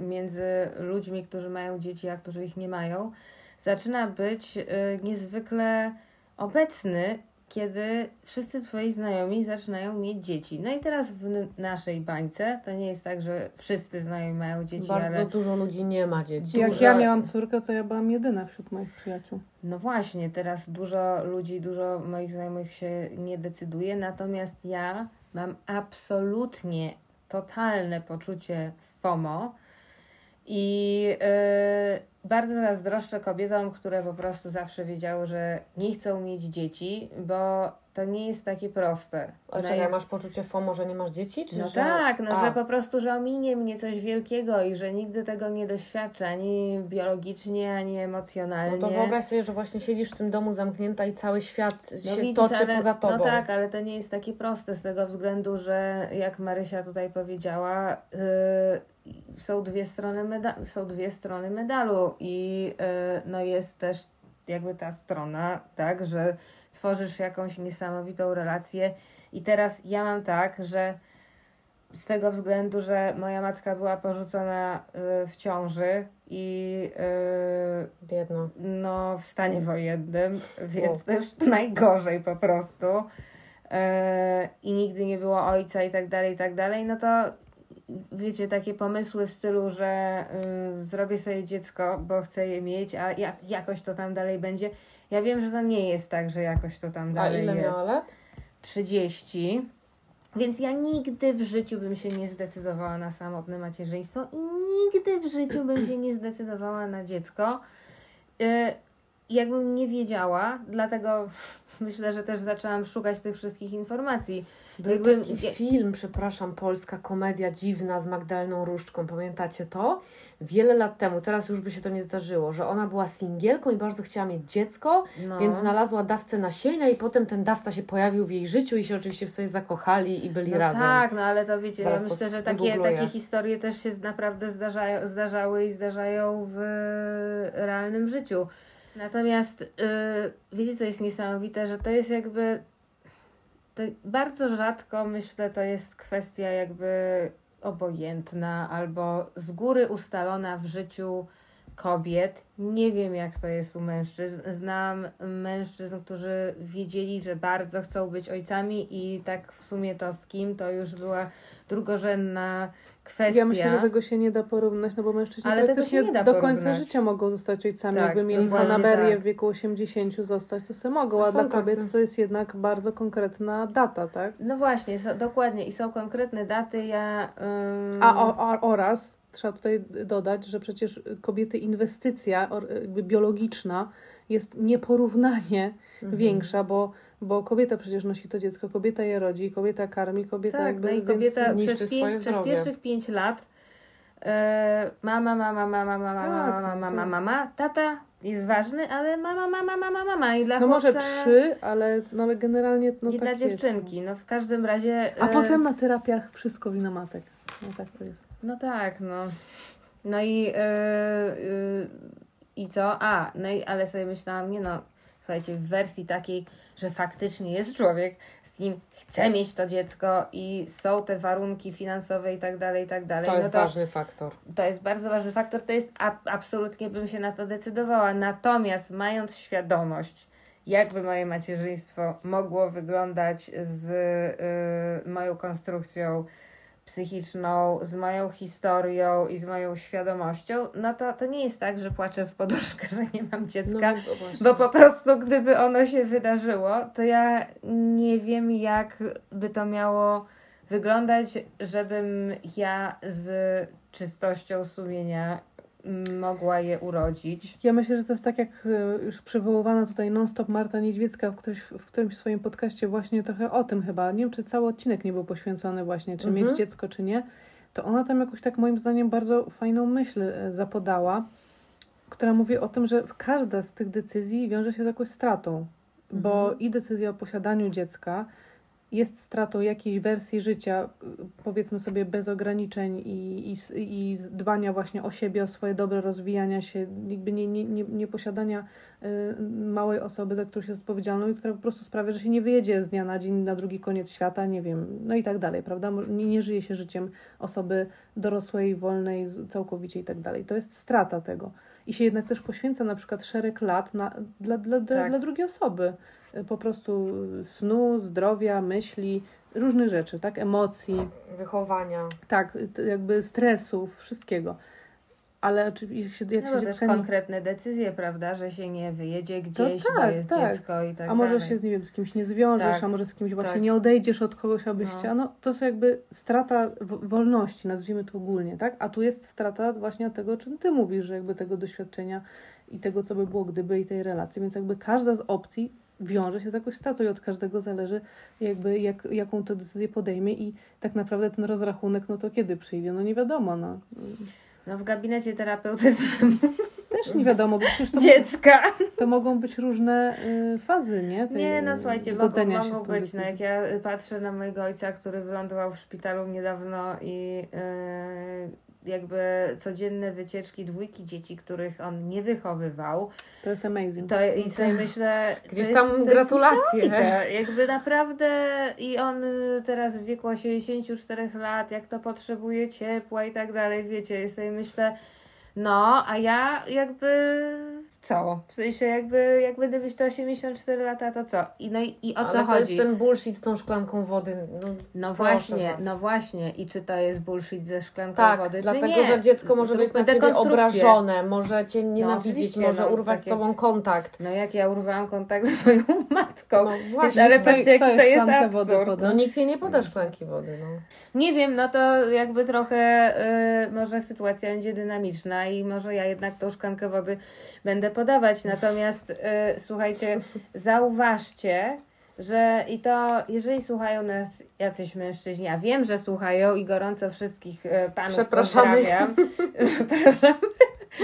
między ludźmi, którzy mają dzieci, a którzy ich nie mają, zaczyna być y, niezwykle obecny, kiedy wszyscy twoi znajomi zaczynają mieć dzieci. No i teraz w naszej bańce to nie jest tak, że wszyscy znajomi mają dzieci, Bardzo ale dużo ludzi nie ma dzieci. Jak Duże- ja miałam córkę, to ja byłam jedyna wśród moich przyjaciół. No właśnie, teraz dużo ludzi, dużo moich znajomych się nie decyduje, natomiast ja mam absolutnie totalne poczucie FOMO i yy, bardzo zazdroszczę kobietom, które po prostu zawsze wiedziały, że nie chcą mieć dzieci, bo to nie jest takie proste. A czekaj, masz poczucie FOMO, że nie masz dzieci? Czy no że... tak, no A. że po prostu, że ominie mnie coś wielkiego i że nigdy tego nie doświadczę, ani biologicznie, ani emocjonalnie. No to wyobraź sobie, że właśnie siedzisz w tym domu zamknięta i cały świat No się widzisz, toczy ale, poza tobą. No tak, ale to nie jest takie proste z tego względu, że jak Marysia tutaj powiedziała, yy, są, dwie strony meda- są dwie strony medalu i yy, no jest też jakby ta strona, tak, że tworzysz jakąś niesamowitą relację i teraz ja mam tak, że z tego względu, że moja matka była porzucona yy, w ciąży i yy, Biedno. no, w stanie wojennym, więc to już najgorzej po prostu. E, I nigdy nie było ojca i tak dalej, i tak dalej, no to wiecie, takie pomysły w stylu, że y, zrobię sobie dziecko, bo chcę je mieć, a jak, jakoś to tam dalej będzie. Ja wiem, że to nie jest tak, że jakoś to tam A dalej ile jest. miała lat? 30. Więc ja nigdy w życiu bym się nie zdecydowała na samotne macierzyństwo i nigdy w życiu bym się nie zdecydowała na dziecko. Y, Jakbym nie wiedziała, dlatego myślę, że też zaczęłam szukać tych wszystkich informacji. Był Jakbym- taki film, przepraszam, polska komedia dziwna z Magdaleną Różczką. Pamiętacie to? Wiele lat temu, teraz już by się to nie zdarzyło, że ona była singielką i bardzo chciała mieć dziecko, No. więc znalazła dawcę nasienia i potem ten dawca się pojawił w jej życiu i się oczywiście w sobie zakochali i byli No razem. tak, no ale to wiecie, Zaraz ja myślę, że takie, takie historie też się naprawdę zdarzają, zdarzały i zdarzają w realnym życiu. Natomiast yy, wiecie, co jest niesamowite, że to jest jakby to bardzo rzadko myślę, to jest kwestia jakby obojętna albo z góry ustalona w życiu kobiet. Nie wiem, jak to jest u mężczyzn. Znam mężczyzn, którzy wiedzieli, że bardzo chcą być ojcami i tak w sumie to z kim, to już była drugorzędna kwestia. Ja myślę, że tego się nie da porównać, no bo mężczyźni Ale praktycznie do końca porównać. życia mogą zostać ojcami. Tak, Jakby mieli fanaberię tak. w wieku 80 zostać, to se mogą, A a dla kobiet tacy. to jest jednak bardzo konkretna data, tak? No właśnie, so, dokładnie. I są konkretne daty. Ja. Ym... A, o, a oraz trzeba tutaj dodać, że przecież kobiety inwestycja jakby biologiczna jest nieporównanie Mhm. większa, bo, bo kobieta przecież nosi to dziecko, kobieta je rodzi, kobieta karmi, kobieta Tak, jakby... no i kobieta przez, zdrowie. pierwszych pięć lat e, mama, mama, mama, mama, mama, Tak, mama, no mama, to- mama, tata jest ważny, ale mama, mama, mama, mama i dla No może trzy, ale, no, ale generalnie no i tak dla jest, dziewczynki. No w każdym razie... no. A e, potem na terapiach wszystko wina matek. No tak to jest. No tak, no. No i, yy, yy, i co? A, no i, ale sobie myślałam, nie no, słuchajcie, w wersji takiej, że faktycznie jest człowiek, z nim chce mieć to dziecko i są te warunki finansowe i tak dalej, i tak dalej. To no jest to, ważny faktor. to jest bardzo ważny faktor, to jest a, absolutnie bym się na to decydowała. Natomiast mając świadomość, jakby moje macierzyństwo mogło wyglądać z y, moją konstrukcją psychiczną, z moją historią i z moją świadomością, no to, to nie jest tak, że płaczę w poduszkę, że nie mam No dziecka. więc, o właśnie. Bo po prostu, gdyby ono się wydarzyło, to ja nie wiem, jak by to miało wyglądać, żebym ja z czystością sumienia mogła je urodzić. Ja myślę, że to jest tak jak e, już przywoływana tutaj non-stop Marta Niedźwiecka w, którymś, w którymś swoim podcaście właśnie trochę o tym chyba. Nie wiem, czy cały odcinek nie był poświęcony właśnie, czy Mhm. mieć dziecko, czy nie. To ona tam jakoś tak moim zdaniem bardzo fajną myśl e, zapodała, która mówi o tym, że każda z tych decyzji wiąże się z jakąś stratą. Bo Mhm. i decyzja o posiadaniu dziecka jest stratą jakiejś wersji życia, powiedzmy sobie bez ograniczeń i, i, i dbania właśnie o siebie, o swoje dobre rozwijania się, jakby nie, nie, nie, nie posiadania y, małej osoby, za którą się jest odpowiedzialną i która po prostu sprawia, że się nie wyjedzie z dnia na dzień na drugi koniec świata, nie wiem, no i tak dalej, prawda? Nie, nie żyje się życiem osoby dorosłej, wolnej, całkowicie i tak dalej. To jest strata tego. I się jednak też poświęca na przykład szereg lat na, dla, dla, dla, Tak. dla drugiej osoby. Po prostu snu, zdrowia, myśli, różnych rzeczy, tak? Emocji, Wychowania. tak, jakby stresów, wszystkiego. Ale oczywiście, jak No się bo dziecka nie... konkretne decyzje, prawda, że się nie wyjedzie gdzieś, bo tak, jest tak. dziecko i tak A może dalej. się z, nie wiem, z kimś nie zwiążesz, Tak, a może z kimś właśnie tak. nie odejdziesz od kogoś, abyś No. No to są jakby strata wolności, nazwijmy to ogólnie, tak? A tu jest strata właśnie tego, o czym ty mówisz, że jakby tego doświadczenia i tego, co by było gdyby i tej relacji. Więc jakby każda z opcji wiąże się z jakąś stratą i od każdego zależy jakby jak, jaką to decyzję podejmie i tak naprawdę ten rozrachunek, no to kiedy przyjdzie? No nie wiadomo, no. No w gabinecie terapeutycznym Też nie wiadomo, bo przecież to, dziecka. to mogą być różne y, fazy, nie? Tej, Nie, no słuchajcie, mogą, mogą być. No, jak ja y, patrzę na mojego ojca, który wylądował w szpitalu niedawno i yy, jakby codzienne wycieczki dwójki dzieci, których on nie wychowywał, To jest amazing. to i sobie myślę... to Gdzieś jest, tam to jest gratulacje. Jakby naprawdę i on y, teraz w wieku 84 lat, jak to potrzebuje ciepła i tak dalej, wiecie, i sobie myślę, no, a ja jakby co? W sensie jakby, jak będę mieć te 84 lata, to co? I, no i, i o co Ale to chodzi? jest ten bullshit z tą szklanką wody. No, No właśnie, was. no właśnie. I czy to jest bullshit ze szklanką tak, wody, czy dlatego, nie? że dziecko może być Zróbmy na ciebie obrażone, może cię nienawidzieć, oczywiście, może no, urwać tak z tobą kontakt. No jak ja urwałam kontakt z moją matką. No właśnie. ale patrzcie, jaki to jest wody absurd. poda? No nikt jej nie poda szklanki wody, no. Nie wiem, no to jakby trochę y, może sytuacja będzie dynamiczna i może ja jednak tą szklankę wody będę podawać. Natomiast y, słuchajcie, zauważcie, że i to, jeżeli słuchają nas jacyś mężczyźni, a wiem, że słuchają i gorąco wszystkich y, panów Przepraszamy. pozdrawiam. Przepraszam.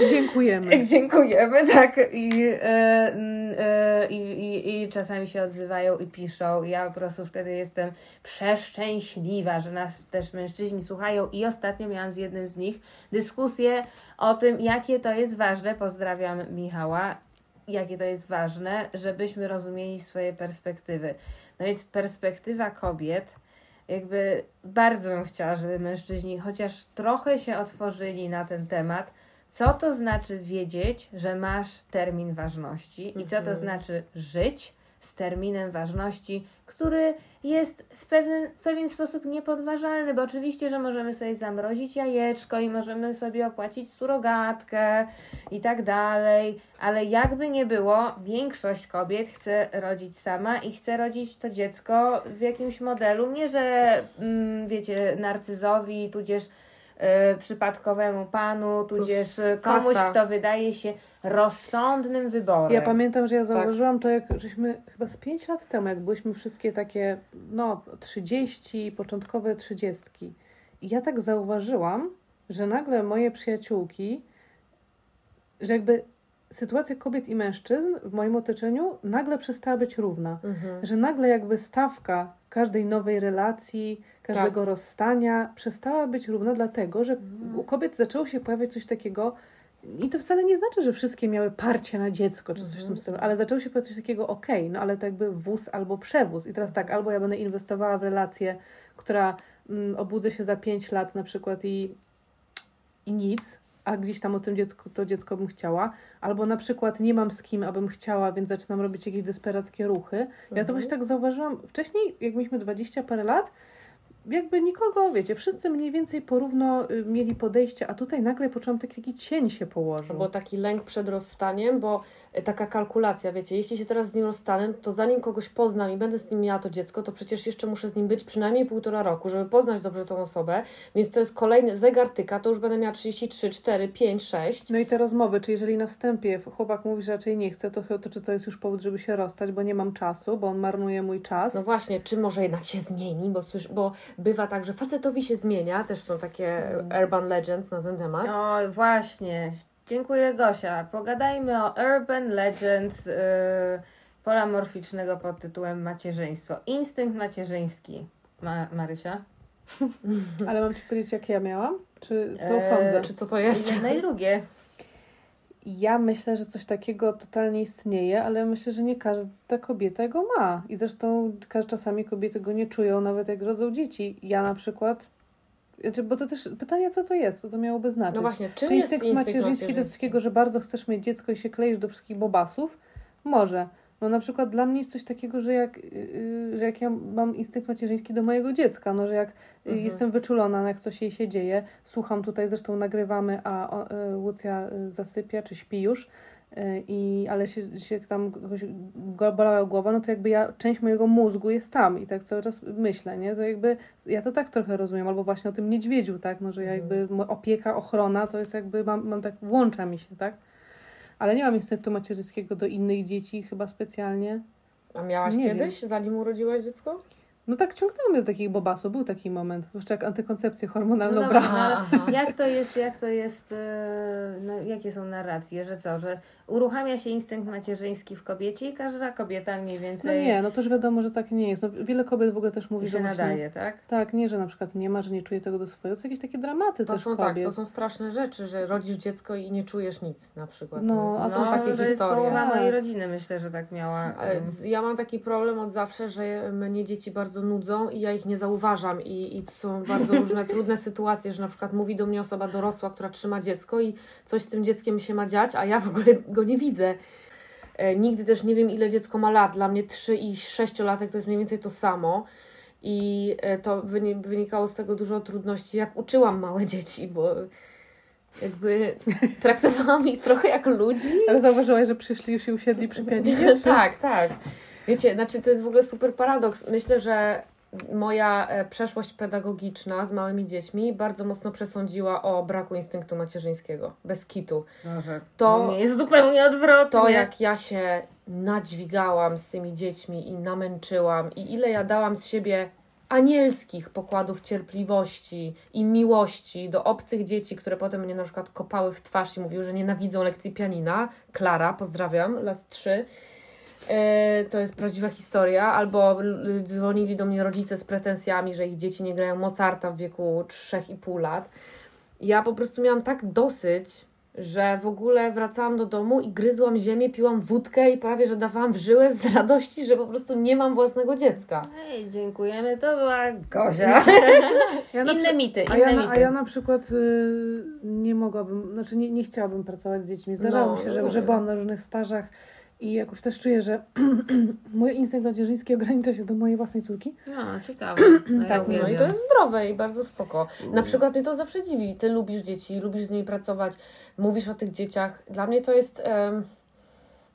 Dziękujemy. Dziękujemy, tak. I, mm, e, i, i, I czasami się odzywają i piszą. Ja po prostu wtedy jestem przeszczęśliwa, że nas też mężczyźni słuchają. I ostatnio miałam z jednym z nich dyskusję o tym, jakie to jest ważne. Pozdrawiam Michała. Jakie to jest ważne, żebyśmy rozumieli swoje perspektywy. No więc perspektywa kobiet jakby bardzo bym chciała, żeby mężczyźni chociaż trochę się otworzyli na ten temat, co to znaczy wiedzieć, że masz termin ważności? I co to Mhm. znaczy żyć z terminem ważności, który jest w pewien, w pewien sposób niepodważalny, bo oczywiście, że możemy sobie zamrozić jajeczko i możemy sobie opłacić surogatkę i tak dalej, ale jakby nie było, większość kobiet chce rodzić sama i chce rodzić to dziecko w jakimś modelu, nie że mm, wiecie, narcyzowi, tudzież przypadkowemu panu, tudzież y, komuś, kasa. kto wydaje się rozsądnym wyborem. Ja pamiętam, że ja Tak. zauważyłam to, jak żeśmy chyba z 5 lat temu, jak byliśmy wszystkie takie, no, 30, początkowe 30. I ja tak zauważyłam, że nagle moje przyjaciółki, że jakby sytuacja kobiet i mężczyzn w moim otoczeniu nagle przestała być równa. Mhm. Że nagle jakby stawka każdej nowej relacji, każdego rozstania przestała być równa, dlatego że u kobiet zaczęło się pojawiać coś takiego. I to wcale nie znaczy, że wszystkie miały parcie na dziecko czy coś w tym stylu, ale zaczęło się pojawiać coś takiego, okej, no ale to jakby wóz albo przewóz. I teraz tak, albo ja będę inwestowała w relację, która mm, obudzę się za 5 lat na przykład i, i nic, a gdzieś tam o tym dziecku, to dziecko bym chciała, albo na przykład nie mam z kim, abym chciała, więc zaczynam robić jakieś desperackie ruchy. Ja to Mhm. właśnie tak zauważyłam wcześniej, jak mieliśmy 20 parę lat, jakby nikogo, wiecie, wszyscy mniej więcej porówno y, mieli podejście, a tutaj nagle poczułam taki, taki cień się położył. Bo taki lęk przed rozstaniem, bo e, taka kalkulacja, wiecie, jeśli się teraz z nim rozstanę, to zanim kogoś poznam i będę z nim miała to dziecko, to przecież jeszcze muszę z nim być przynajmniej półtora roku, żeby poznać dobrze tą osobę, więc to jest kolejny zegar tyka, to już będę miała 33, 4, 5, 6. No i te rozmowy, czy jeżeli na wstępie chłopak mówi, że raczej nie chce, to, to czy to jest już powód, żeby się rozstać, bo nie mam czasu, bo on marnuje mój czas. No właśnie, czy może jednak się zmieni, bo, słysz, bo bywa tak, że facetowi się zmienia, też są takie urban legends na ten temat. O, właśnie. Dziękuję, Gosia. Pogadajmy o Urban Legends yy, polamorficznego pod tytułem macierzyństwo. Instynkt macierzyński. Ma, Marysia? Ale mam Ci powiedzieć, jak ja miałam? Czy co Eee, sądzę? Czy co to jest? Jedno i drugie. Ja myślę, że coś takiego totalnie istnieje, ale myślę, że nie każda kobieta go ma. I zresztą czasami kobiety go nie czują, nawet jak rodzą dzieci. Ja na przykład. Znaczy, bo to też pytanie, co to jest, co to miałoby znaczyć. No właśnie, czym Czy jest instynkt macierzyński to jest takiego, że bardzo chcesz mieć dziecko i się kleisz do wszystkich bobasów? Może. No na przykład dla mnie jest coś takiego, że jak, yy, że jak ja mam instynkt macierzyński do mojego dziecka, no że jak yy, Mhm. jestem wyczulona, na jak coś jej się dzieje, słucham tutaj, zresztą nagrywamy, a o, Łucja yy, zasypia czy śpi już, i, ale się, się tam kogoś go- bolała głowa, no to jakby ja, część mojego mózgu jest tam i tak cały czas myślę, nie? To jakby, ja to tak trochę rozumiem, albo właśnie o tym niedźwiedziu, tak? No, że ja Mhm. jakby opieka, ochrona, to jest jakby, mam, mam tak, włącza mi się, tak? Ale nie mam instynktu macierzyńskiego do innych dzieci chyba specjalnie. A miałaś Nie kiedyś, zanim urodziłaś dziecko? No tak ciągnęło mnie do takich bobasów, był taki moment, zwłaszcza jak antykoncepcję hormonalną No brałam. dobra, ale Aha. Jak to jest, jak to jest, e, no, jakie są narracje, że co, że uruchamia się instynkt macierzyński w kobiecie i każda kobieta mniej No więcej nie, no to już wiadomo, że tak nie jest. No, wiele kobiet w ogóle też mówi, i że się właśnie... nadaje, tak? Tak, nie, że na przykład nie ma, że nie czuje tego do swojego. To są jakieś takie dramaty To też są tak, kobiet. to są straszne rzeczy, że rodzisz dziecko i nie czujesz nic na przykład. No, a to są to- takie to jest historie. połowa Tak. mojej rodziny, myślę, że tak miała. Ja mam taki problem od zawsze, że mnie dzieci bardzo nudzą i ja ich nie zauważam i, i to są bardzo różne trudne sytuacje, że na przykład mówi do mnie osoba dorosła, która trzyma dziecko i coś z tym dzieckiem się ma dziać, a ja w ogóle go nie widzę. E, nigdy też nie wiem, ile dziecko ma lat. Dla mnie 3 i 6-latek to jest mniej więcej to samo. I e, to wyni- wynikało z tego dużo trudności, jak uczyłam małe dzieci, bo jakby traktowałam ich trochę jak ludzi. Ale zauważyłaś, że przyszli już i usiedli przy pianinie? tak, tak. Wiecie, znaczy to jest w ogóle super paradoks. Myślę, że moja e, przeszłość pedagogiczna z małymi dziećmi bardzo mocno przesądziła o braku instynktu macierzyńskiego. Bez kitu. Boże, To- to jest zupełnie odwrotnie. To jak ja się nadźwigałam z tymi dziećmi i namęczyłam i ile ja dałam z siebie anielskich pokładów cierpliwości i miłości do obcych dzieci, które potem mnie na przykład kopały w twarz i mówiły, że nienawidzą lekcji pianina. Klara, pozdrawiam, lat 3. E, To jest prawdziwa historia. Albo dzwonili do mnie rodzice z pretensjami, że ich dzieci nie grają Mozarta w wieku 3,5 lat. Ja po prostu miałam tak dosyć, że w ogóle wracałam do domu i gryzłam ziemię, piłam wódkę i prawie, że dawałam w żyłę z radości, że po prostu nie mam własnego dziecka. Hej, dziękujemy, to była Gozia. Ja inne przy- mity, A inne ja, na, mity. a ja na przykład y, nie mogłabym, znaczy nie, nie chciałabym pracować z dziećmi. Zdarzało No, mi się, że, że rozumiem. byłam na różnych stażach i jakoś też czuję, że mój instynkt macierzyński ogranicza się do mojej własnej córki. No, ciekawe. No, Tak, ja no i to jest zdrowe i bardzo spoko. Na przykład mnie to zawsze dziwi. Ty lubisz dzieci, lubisz z nimi pracować, mówisz o tych dzieciach. Dla mnie to jest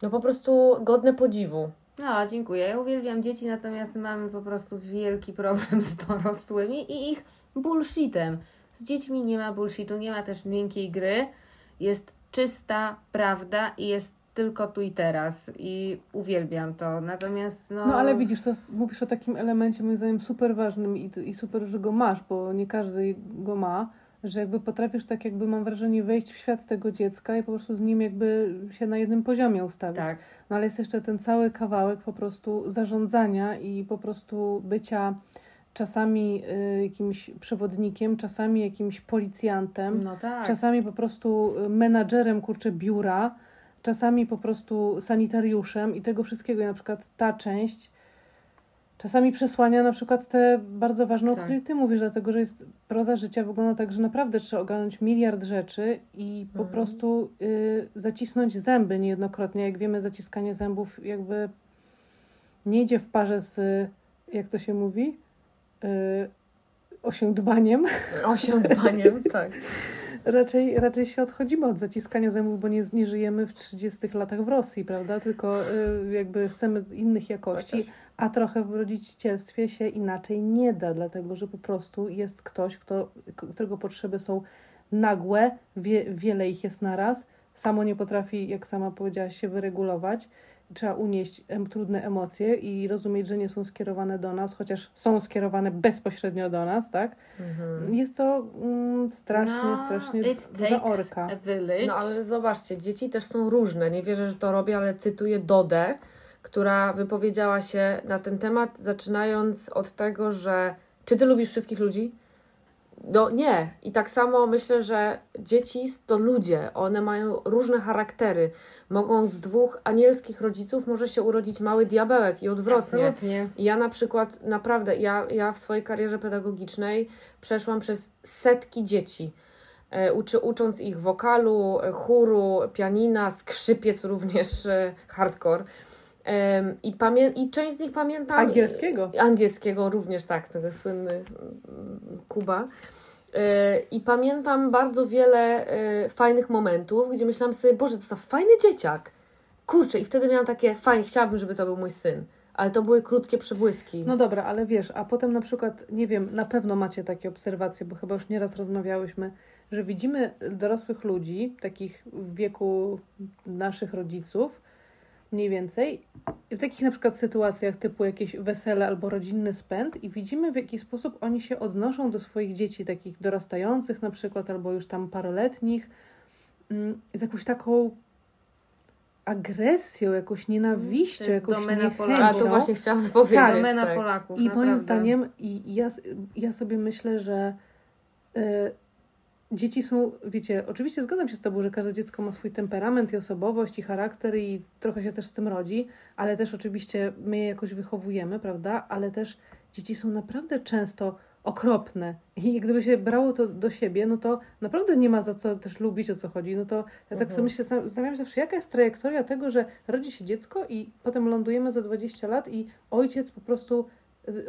no po prostu godne podziwu. No, dziękuję. Ja uwielbiam dzieci, natomiast mamy po prostu wielki problem z dorosłymi i ich bullshitem. Z dziećmi nie ma bullshitu, nie ma też miękkiej gry. Jest czysta prawda i jest tylko tu i teraz. I uwielbiam to. Natomiast no... No ale widzisz, to mówisz o takim elemencie moim zdaniem super ważnym i, i super, że go masz, bo nie każdy go ma, że jakby potrafisz tak jakby mam wrażenie wejść w świat tego dziecka i po prostu z nim jakby się na jednym poziomie ustawić. Tak. No ale jest jeszcze ten cały kawałek po prostu zarządzania i po prostu bycia czasami y, jakimś przewodnikiem, czasami jakimś policjantem, No tak. czasami po prostu y, menadżerem kurczę biura, czasami po prostu sanitariuszem i tego wszystkiego. I na przykład ta część czasami przesłania na przykład te bardzo ważne, o Tak. której ty mówisz, dlatego że jest proza życia wygląda tak, że naprawdę trzeba ogarnąć miliard rzeczy i po Mhm. prostu y, zacisnąć zęby niejednokrotnie. Jak wiemy, zaciskanie zębów jakby nie idzie w parze z, jak to się mówi, y, osiądbaniem, Osiądbaniem, tak. raczej, raczej się odchodzimy od zaciskania zębów, bo nie, nie żyjemy w 30 latach w Rosji, prawda? Tylko y, jakby chcemy innych jakości, Chociaż- a trochę w rodzicielstwie się inaczej nie da, dlatego że po prostu jest ktoś, kto, którego potrzeby są nagłe, wie, wiele ich jest naraz, samo nie potrafi, jak sama powiedziałaś, się wyregulować. Trzeba unieść trudne emocje i rozumieć, że nie są skierowane do nas, chociaż są skierowane bezpośrednio do nas, tak? Mhm. Jest to mm, strasznie, No, strasznie it duża takes orka. a village. No ale zobaczcie, dzieci też są różne. Nie wierzę, że to robię, ale cytuję Dodę, która wypowiedziała się na ten temat, zaczynając od tego, że czy ty lubisz wszystkich ludzi? No nie. I tak samo myślę, że dzieci to ludzie. One mają różne charaktery. Mogą z dwóch anielskich rodziców może się urodzić mały diabełek i odwrotnie. Absolutnie. I Ja na przykład, naprawdę, ja, ja w swojej karierze pedagogicznej przeszłam przez setki dzieci. E, Uczy, ucząc ich wokalu, e, chóru, pianina, skrzypiec również e, hardcore. I, pamię- I część z nich pamiętam. Angielskiego. Angielskiego również, tak, tego słynny mm, Kuba. E, I pamiętam bardzo wiele e, fajnych momentów, gdzie myślałam sobie, Boże, to jest fajny dzieciak. Kurczę, i wtedy miałam takie, fajnie, chciałabym, żeby to był mój syn. Ale to były krótkie przebłyski. No dobra, ale wiesz, a potem na przykład, nie wiem, na pewno macie takie obserwacje, bo chyba już nieraz rozmawiałyśmy, że widzimy dorosłych ludzi, takich w wieku naszych rodziców, mniej więcej, w takich na przykład sytuacjach typu jakieś wesele albo rodzinny spęd i widzimy w jaki sposób oni się odnoszą do swoich dzieci, takich dorastających na przykład, albo już tam paroletnich, mm, z jakąś taką agresją, jakąś nienawiścią, To jest jakąś domena A Polaków. to niechęcią. właśnie chciałam powiedzieć. Tak. Domena tak. Polaków, I moim naprawdę. zdaniem, i ja, ja sobie myślę, że y, dzieci są, wiecie, oczywiście zgadzam się z Tobą, że każde dziecko ma swój temperament i osobowość i charakter i trochę się też z tym rodzi, ale też oczywiście my je jakoś wychowujemy, prawda? Ale też dzieci są naprawdę często okropne i gdyby się brało to do siebie, no to naprawdę nie ma za co też lubić, o co chodzi. No to ja tak Mhm. sobie myślę, zastanawiam się zawsze, jaka jest trajektoria tego, że rodzi się dziecko i potem lądujemy za 20 lat i ojciec po prostu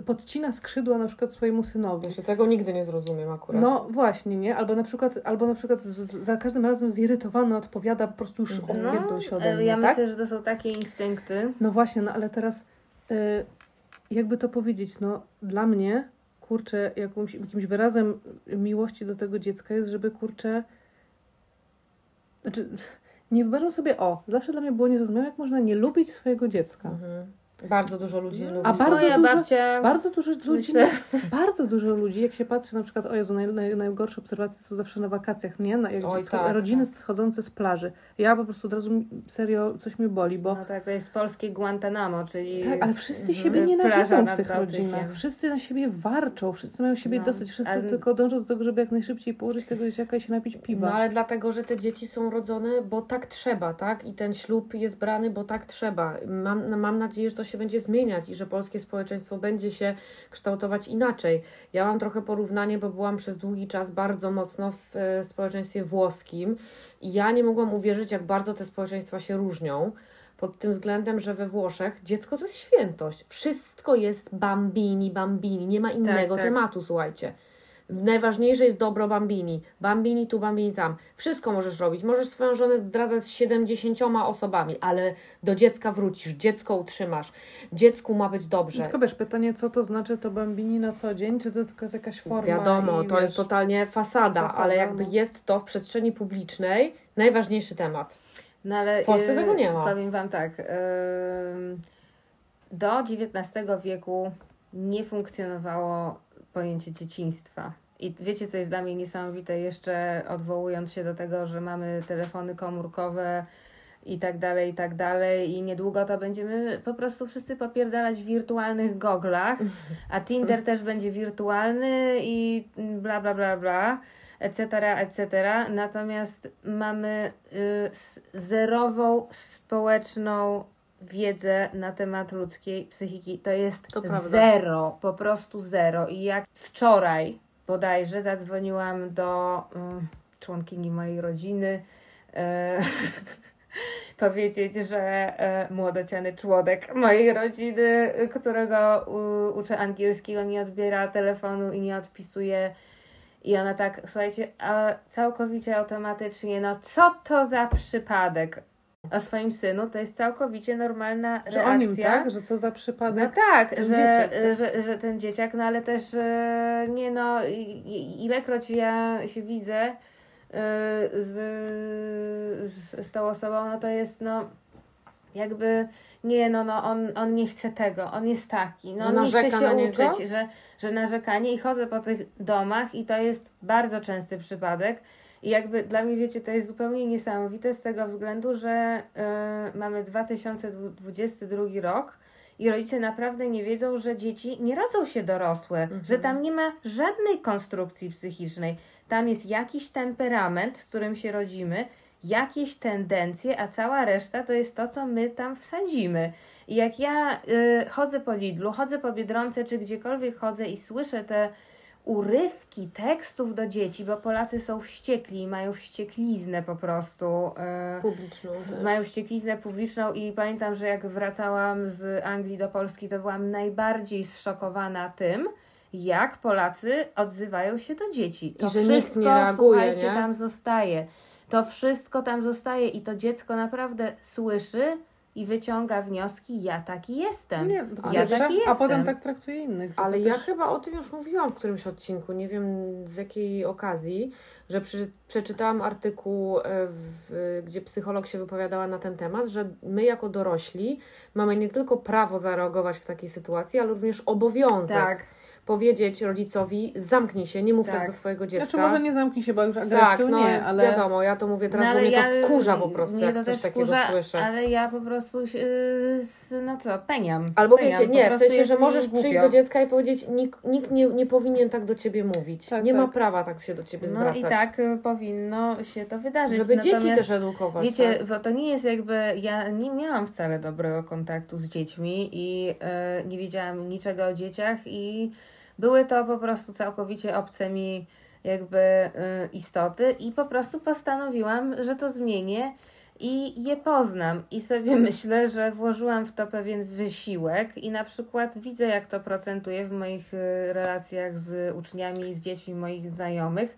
podcina skrzydła na przykład swojemu synowi. Jeszcze tego nigdy nie zrozumiem akurat. No właśnie, nie? Albo na przykład, albo na przykład z, z, za każdym razem zirytowany odpowiada po prostu już Mhm. odpierdol się ode e, mnie, ja tak? myślę, że to są takie instynkty. No właśnie, no ale teraz y, jakby to powiedzieć, no dla mnie, kurczę, jakimś, jakimś wyrazem miłości do tego dziecka jest, żeby kurczę, znaczy nie wyobrażam sobie, o, zawsze dla mnie było niezrozumiałe, jak można nie lubić swojego dziecka. Mhm. Bardzo dużo ludzi No, lubi. A bardzo Moja dużo- babcia... Bardzo dużo ludzi, Myślę- bardzo dużo ludzi, jak się patrzy na przykład, o Jezu, naj, naj, najgorsze obserwacje są zawsze na wakacjach, nie? Na, jak Oj, scho- tak, rodziny tak. schodzące z plaży. Ja po prostu od razu mi- serio coś mnie boli, bo No tak, to jest polskie Guantanamo, czyli... tak, ale wszyscy Mhm. siebie nienawidzą w tych rodzinach. Wszyscy na siebie warczą, wszyscy mają siebie No, dosyć, wszyscy ale- tylko dążą do tego, żeby jak najszybciej położyć tego dzieciaka i się napić piwa. No ale dlatego, że te dzieci są rodzone, bo tak trzeba, tak? I ten ślub jest brany, bo tak trzeba. Mam, no, mam nadzieję, że to się będzie zmieniać i że polskie społeczeństwo będzie się kształtować inaczej. Ja mam trochę porównanie, bo byłam przez długi czas bardzo mocno w e, społeczeństwie włoskim i ja nie mogłam uwierzyć, jak bardzo te społeczeństwa się różnią. Pod tym względem, że we Włoszech dziecko to jest świętość. Wszystko jest bambini, bambini. Nie ma innego tak. tematu, słuchajcie. Najważniejsze jest dobro bambini. Bambini tu, bambini tam. Wszystko możesz robić. Możesz swoją żonę zdradzać z 70 osobami, ale do dziecka wrócisz, dziecko utrzymasz. Dziecku ma być dobrze. Tylko wiesz, pytanie, co to znaczy to bambini na co dzień? Czy to tylko jest jakaś forma? Wiadomo, i, to wiesz, jest totalnie fasada, fasada, ale jakby no. jest to w przestrzeni publicznej najważniejszy temat. No ale W Polsce y, tego nie ma. Powiem Wam tak. ym, do XIX wieku nie funkcjonowało pojęcie dzieciństwa. I wiecie, co jest dla mnie niesamowite, jeszcze odwołując się do tego, że mamy telefony komórkowe i tak dalej, i tak dalej, i niedługo to będziemy po prostu wszyscy popierdalać w wirtualnych goglach, a Tinder też będzie wirtualny i bla, bla, bla, bla, etc., etc. Natomiast mamy y, zerową społeczną wiedzę na temat ludzkiej psychiki. To jest To zero, po prostu zero. I jak wczoraj bodajże zadzwoniłam do mm, członkini mojej rodziny, e, powiedzieć, że e, młodociany członek mojej rodziny, którego u, uczę angielskiego, nie odbiera telefonu i nie odpisuje. I ona tak, słuchajcie, a całkowicie automatycznie, no co to za przypadek? O swoim synu to jest całkowicie normalna Że reakcja. o nim, tak? Że co za No przypadek. tak, ten że, dzieciak, tak? Że, że ten dzieciak, no ale też e, nie no, ilekroć ja się widzę e, z, z, z tą osobą, no to jest no jakby nie no, no on, on nie chce tego, on jest taki, no on nie chce się uczyć, że, że narzekanie i chodzę po tych domach i to jest bardzo częsty przypadek. I jakby dla mnie, wiecie, to jest zupełnie niesamowite z tego względu, że y, mamy 2022 rok i rodzice naprawdę nie wiedzą, że dzieci nie rodzą się dorosłe, że tam nie ma żadnej konstrukcji psychicznej. Tam jest jakiś temperament, z którym się rodzimy, jakieś tendencje, a cała reszta to jest to, co my tam wsadzimy. I jak ja y, chodzę po Lidlu, chodzę po Biedronce, czy gdziekolwiek chodzę i słyszę te urywki tekstów do dzieci, bo Polacy są wściekli i mają wściekliznę po prostu. y, Publiczną też. mają wściekliznę publiczną i pamiętam, że jak wracałam z Anglii do Polski, to byłam najbardziej zszokowana tym, jak Polacy odzywają się do dzieci. To I że nikt wszystko, nie reaguje, słuchajcie, nie? tam zostaje. To wszystko tam zostaje i to dziecko naprawdę słyszy i wyciąga wnioski, ja taki jestem. Nie, ja taki tak, jestem. A potem tak traktuje innych. Ale ja też- chyba o tym już mówiłam w którymś odcinku, nie wiem z jakiej okazji, że przy, przeczytałam artykuł, e, w, gdzie psycholog się wypowiadała na ten temat, że my jako dorośli mamy nie tylko prawo zareagować w takiej sytuacji, ale również obowiązek Tak. Powiedzieć rodzicowi, zamknij się, nie mów tak, Tak. do swojego dziecka. Znaczy może nie zamknij się, bo już agresją tak, no nie, ale... wiadomo, ja to mówię teraz, No, bo mnie ja- to wkurza po prostu, mnie jak to coś też takiego wkurza, słyszę. Ale ja po prostu się, yy, s- no co, peniam. Albo peniam. wiecie, nie, w sensie, że możesz głupio. przyjść do dziecka i powiedzieć, nikt, nikt nie, nie powinien tak do ciebie mówić. Tak, nie ma tak. prawa tak się do ciebie No zwracać. i tak y, powinno się to wydarzyć. Żeby dzieci Natomiast, też edukować. Wiecie, tak? bo to nie jest jakby. Ja nie miałam wcale dobrego kontaktu z dziećmi i e, nie wiedziałam niczego o dzieciach, i były to po prostu całkowicie obce mi jakby e, istoty, i po prostu postanowiłam, że to zmienię i je poznam. I sobie myślę, że włożyłam w to pewien wysiłek, i na przykład widzę, jak to procentuje w moich e, relacjach z uczniami, z dziećmi moich znajomych.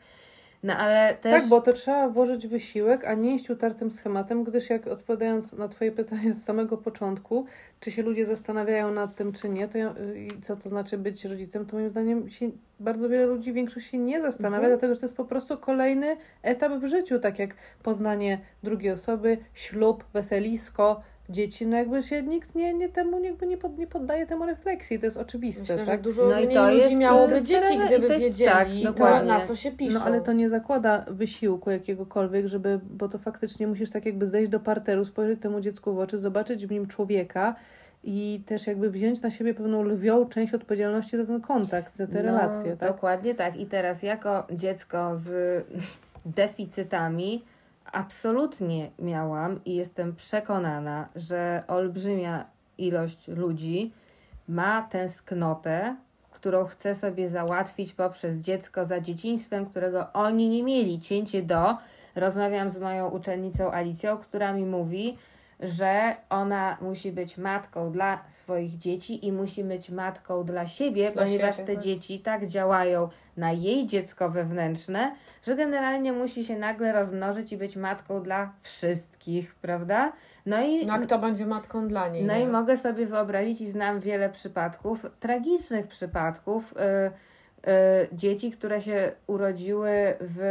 No ale też. Tak, bo to trzeba włożyć wysiłek, a nie iść utartym schematem, gdyż jak odpowiadając na Twoje pytanie z samego początku, czy się ludzie zastanawiają nad tym, czy nie, to ja, i co to znaczy być rodzicem, to moim zdaniem się bardzo wiele ludzi, większość się nie zastanawia, Mhm. dlatego że to jest po prostu kolejny etap w życiu, tak jak poznanie drugiej osoby, ślub, weselisko, dzieci, no jakby się nikt nie, nie temu jakby nie, pod, nie poddaje temu refleksji, to jest oczywiste, Myślę, że tak? dużo No i to ludzi jest, miałoby dzieci, gdyby to jest- wiedzieli, tak, to, dokładnie. na co się piszą. No ale to nie zakłada wysiłku jakiegokolwiek, żeby, bo to faktycznie musisz tak jakby zejść do parteru, spojrzeć temu dziecku w oczy, zobaczyć w nim człowieka i też jakby wziąć na siebie pewną lwią część odpowiedzialności za ten kontakt, za te relacje, no, tak? Dokładnie tak. I teraz jako dziecko z deficytami absolutnie miałam i jestem przekonana, że olbrzymia ilość ludzi ma tęsknotę, którą chce sobie załatwić poprzez dziecko za dzieciństwem, którego oni nie mieli. Cięcie do. Rozmawiam z moją uczennicą Alicją, która mi mówi, że ona musi być matką dla swoich dzieci i musi być matką dla siebie, Dla ponieważ siebie, te tak. dzieci tak działają na jej dziecko wewnętrzne, że generalnie musi się nagle rozmnożyć i być matką dla wszystkich, prawda? No i No a kto będzie matką dla niej? no nie? i mogę sobie wyobrazić i znam wiele przypadków, tragicznych przypadków y, y, dzieci, które się urodziły w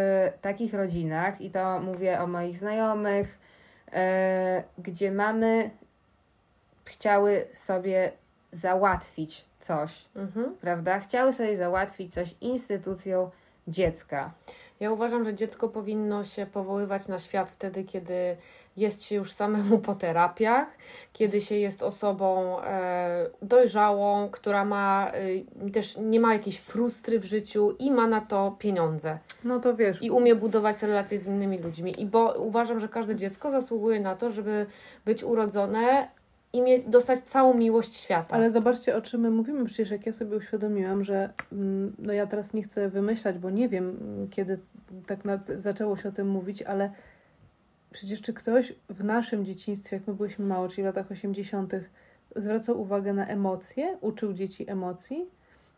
takich rodzinach, i to mówię o moich znajomych, gdzie mamy chciały sobie załatwić coś, Mhm. prawda? Chciały sobie załatwić coś instytucją dziecka. Ja uważam, że dziecko powinno się powoływać na świat wtedy, kiedy jest się już samemu po terapiach, kiedy się jest osobą e, dojrzałą, która ma e, też nie ma jakiejś frustry w życiu i ma na to pieniądze. No to wiesz, I umie budować relacje z innymi ludźmi. I bo uważam, że każde dziecko zasługuje na to, żeby być urodzone i mieć, dostać całą miłość świata. Ale zobaczcie, o czym my mówimy. Przecież jak ja sobie uświadomiłam, że mm, no ja teraz nie chcę wymyślać, bo nie wiem, kiedy tak na, zaczęło się o tym mówić, ale przecież czy ktoś w naszym dzieciństwie, jak my byliśmy mało, czyli w latach 80., zwracał uwagę na emocje, uczył dzieci emocji?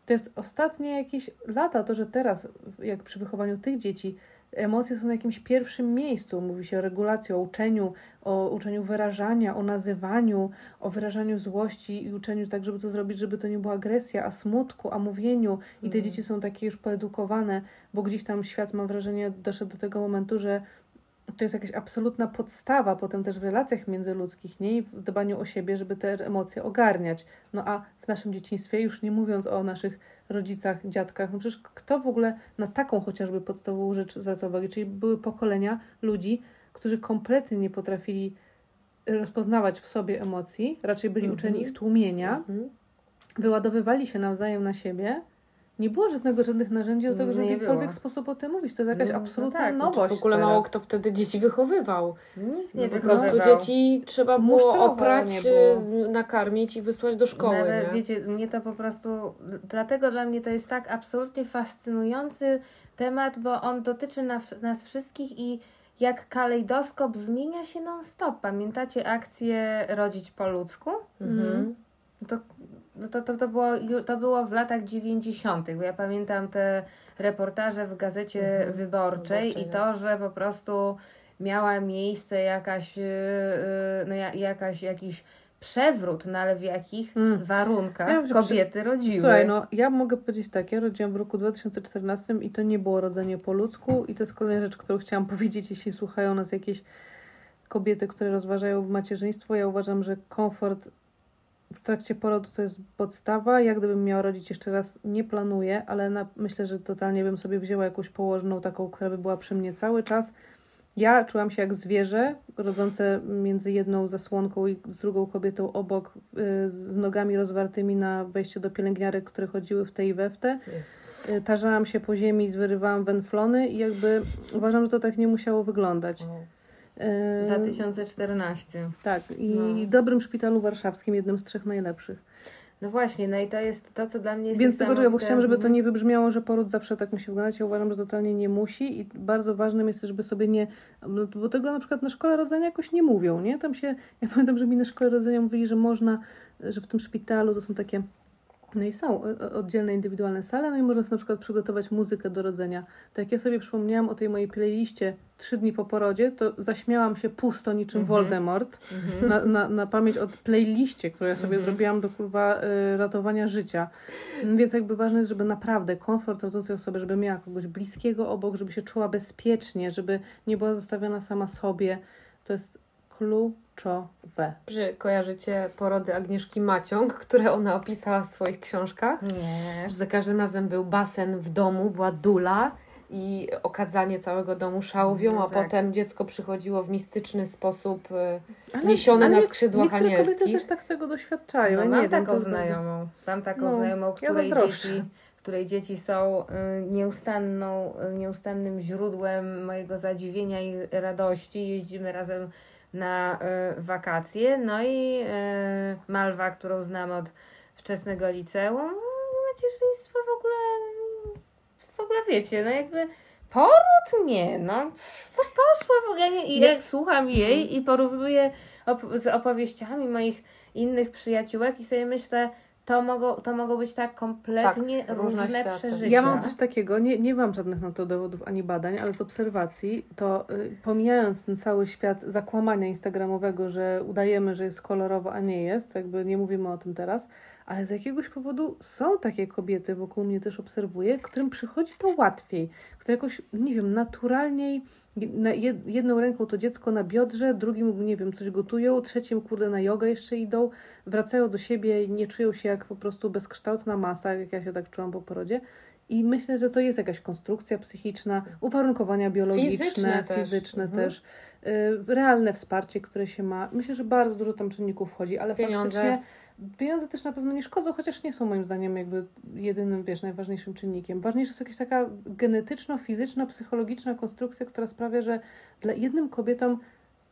To jest ostatnie jakieś lata, to, że teraz, jak przy wychowaniu tych dzieci, emocje są na jakimś pierwszym miejscu. Mówi się o regulacji, o uczeniu, o uczeniu wyrażania, o nazywaniu, o wyrażaniu złości i uczeniu tak, żeby to zrobić, żeby to nie była agresja, a smutku, a mówieniu. I te Mhm. dzieci są takie już poedukowane, bo gdzieś tam świat, mam wrażenie, doszedł do tego momentu, że to jest jakaś absolutna podstawa potem też w relacjach międzyludzkich, nie? I w dbaniu o siebie, żeby te emocje ogarniać. No a w naszym dzieciństwie, już nie mówiąc o naszych rodzicach, dziadkach, no przecież kto w ogóle na taką chociażby podstawową rzecz zwraca uwagę? Czyli były pokolenia ludzi, którzy kompletnie nie potrafili rozpoznawać w sobie emocji, raczej byli Mhm. uczeni ich tłumienia, Mhm. wyładowywali się nawzajem na siebie. Nie było żadnego, żadnych narzędzi do tego, żeby w jakikolwiek sposób o tym mówić. To jest jakaś No, no absolutna tak, no to nowość. W ogóle teraz. mało kto wtedy dzieci wychowywał. Nikt No nie po prostu wychowywał. dzieci trzeba było oprać, było. nakarmić i wysłać do szkoły. Nawet, nie? wiecie, mnie to po prostu, dlatego dla mnie to jest tak absolutnie fascynujący temat, bo on dotyczy nas, nas wszystkich i jak kalejdoskop zmienia się non-stop. Pamiętacie akcję Rodzić po ludzku? Mhm. To, no to, to, to, było, to było w latach 90., bo ja pamiętam te reportaże w gazecie Mhm. wyborczej Wyborczej, i to, że po prostu miała miejsce jakaś, yy, yy, no, ja- jakaś, jakiś przewrót, no ale w jakich Mm. warunkach Ja kobiety rodziły. Słuchaj, no ja mogę powiedzieć tak, ja rodziłam w roku 2014 i to nie było rodzenie po ludzku i to jest kolejna rzecz, którą chciałam powiedzieć, jeśli słuchają nas jakieś kobiety, które rozważają macierzyństwo. Ja uważam, że komfort w trakcie porodu to jest podstawa. Ja gdybym miała rodzić jeszcze raz, nie planuję, ale na, myślę, że totalnie bym sobie wzięła jakąś położną taką, która by była przy mnie cały czas. Ja czułam się jak zwierzę, rodzące między jedną zasłonką i z drugą kobietą obok, y, z nogami rozwartymi na wejściu do pielęgniarek, które chodziły w te i we w te. Jezus. Y, Tarzałam się po ziemi, wyrywałam węflony i jakby uważam, że to tak nie musiało wyglądać. Y, 2014. Tak, i No. dobrym szpitalu warszawskim, jednym z trzech najlepszych. No właśnie, no i to jest to, co dla mnie jest Więc tego, że ja chciałam, żeby to Mhm. nie wybrzmiało, że poród zawsze tak musi wyglądać. Ja uważam, że totalnie nie musi i bardzo ważnym jest, żeby sobie nie... no, Bo tego na przykład na szkole rodzenia jakoś nie mówią, nie? Tam się... Ja pamiętam, że mi na szkole rodzenia mówili, że można, że w tym szpitalu to są takie... No i są oddzielne, indywidualne sale, no i można sobie na przykład przygotować muzykę do rodzenia. To jak ja sobie przypomniałam o tej mojej playliście trzy dni po porodzie, to zaśmiałam się pusto niczym Mhm. Voldemort Mhm. na, na, na pamięć od playliście, którą ja sobie Mhm. zrobiłam do kurwa y, ratowania życia. Więc jakby ważne jest, żeby naprawdę komfort rodzącej osoby, żeby miała kogoś bliskiego obok, żeby się czuła bezpiecznie, żeby nie była zostawiona sama sobie. To jest kluczowe. Czy kojarzycie porody Agnieszki Maciąg, które ona opisała w swoich książkach? Nie. Że za każdym razem był basen w domu, była dula i okadzanie całego domu szałwią, No a tak. potem dziecko przychodziło w mistyczny sposób y, Ale, niesione ale na nie- skrzydłach niektóre kobiety anielskich. też tak tego doświadczają. No, ja mam nie wiem, taką to zdarza. znajomą. Mam taką No, znajomą, ja której zazdroszczę. dzieci, której dzieci są y, nieustanną, y, nieustannym źródłem mojego zadziwienia i radości. Jeździmy razem na y, wakacje. No i y, Malwa, którą znam od wczesnego liceum, no, macierzyństwo w ogóle w ogóle wiecie, no jakby poród nie, no po, poszło w ogóle nie. i jak słucham jej i porównuję op- z opowieściami moich innych przyjaciółek i sobie myślę, to mogą, to mogą być tak kompletnie Tak, różne różne przeżycia. Ja mam coś takiego, nie, nie mam żadnych na to dowodów ani badań, ale z obserwacji, to y, pomijając ten cały świat zakłamania instagramowego, że udajemy, że jest kolorowo, a nie jest, jakby nie mówimy o tym teraz, ale z jakiegoś powodu są takie kobiety, wokół mnie też obserwuję, którym przychodzi to łatwiej, które jakoś, nie wiem, naturalniej jedną ręką to dziecko na biodrze, drugim, nie wiem, coś gotują, trzecim, kurde, na jogę jeszcze idą, wracają do siebie i nie czują się jak po prostu bezkształtna masa, jak ja się tak czułam po porodzie. I myślę, że to jest jakaś konstrukcja psychiczna, uwarunkowania biologiczne, Fizyczne fizyczne też. też, y, realne wsparcie, które się ma. Myślę, że bardzo dużo tam czynników wchodzi, ale Pieniądze. faktycznie pieniądze też na pewno nie szkodzą, chociaż nie są moim zdaniem jakby jedynym, wiesz, najważniejszym czynnikiem. Ważniejsza jest jakaś taka genetyczno-fizyczna, psychologiczna konstrukcja, która sprawia, że dla jednym kobietom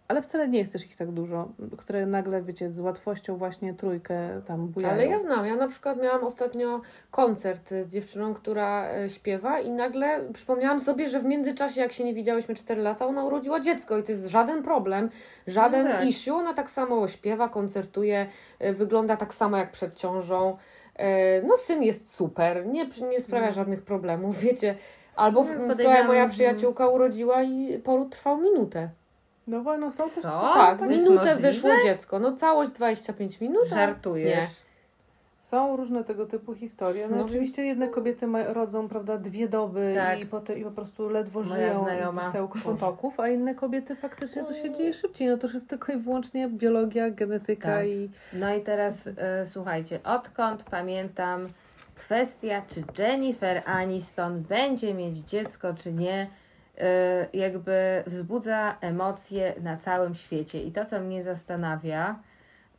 ale wcale nie jest też ich tak dużo, które nagle, wiecie, z łatwością właśnie trójkę tam bujają. Ale ja znam. Ja na przykład miałam ostatnio koncert z dziewczyną, która e, śpiewa i nagle przypomniałam sobie, że w międzyczasie, jak się nie widziałyśmy 4 lata, ona urodziła dziecko i to jest żaden problem, żaden No tak. issue. Ona tak samo śpiewa, koncertuje, e, wygląda tak samo jak przed ciążą. E, No syn jest super, nie, nie sprawia żadnych problemów, wiecie. Albo No, wczoraj podejrzewam, moja że- przyjaciółka urodziła i poród trwał minutę. No bo no są też... Co? tak, minutę możliwe? wyszło dziecko. No całość 25 minut. Żartujesz. Nie. Są różne tego typu historie. No, No. oczywiście jedne kobiety ma, rodzą, prawda, dwie doby Tak. i, potem, i po prostu ledwo Moja żyją znajoma. z tego krwotoków, a inne kobiety faktycznie to się dzieje szybciej. No to już jest tylko i wyłącznie biologia, genetyka Tak. i... No i teraz e, słuchajcie, odkąd pamiętam kwestia, czy Jennifer Aniston będzie mieć dziecko, czy nie, jakby wzbudza emocje na całym świecie. I to, co mnie zastanawia,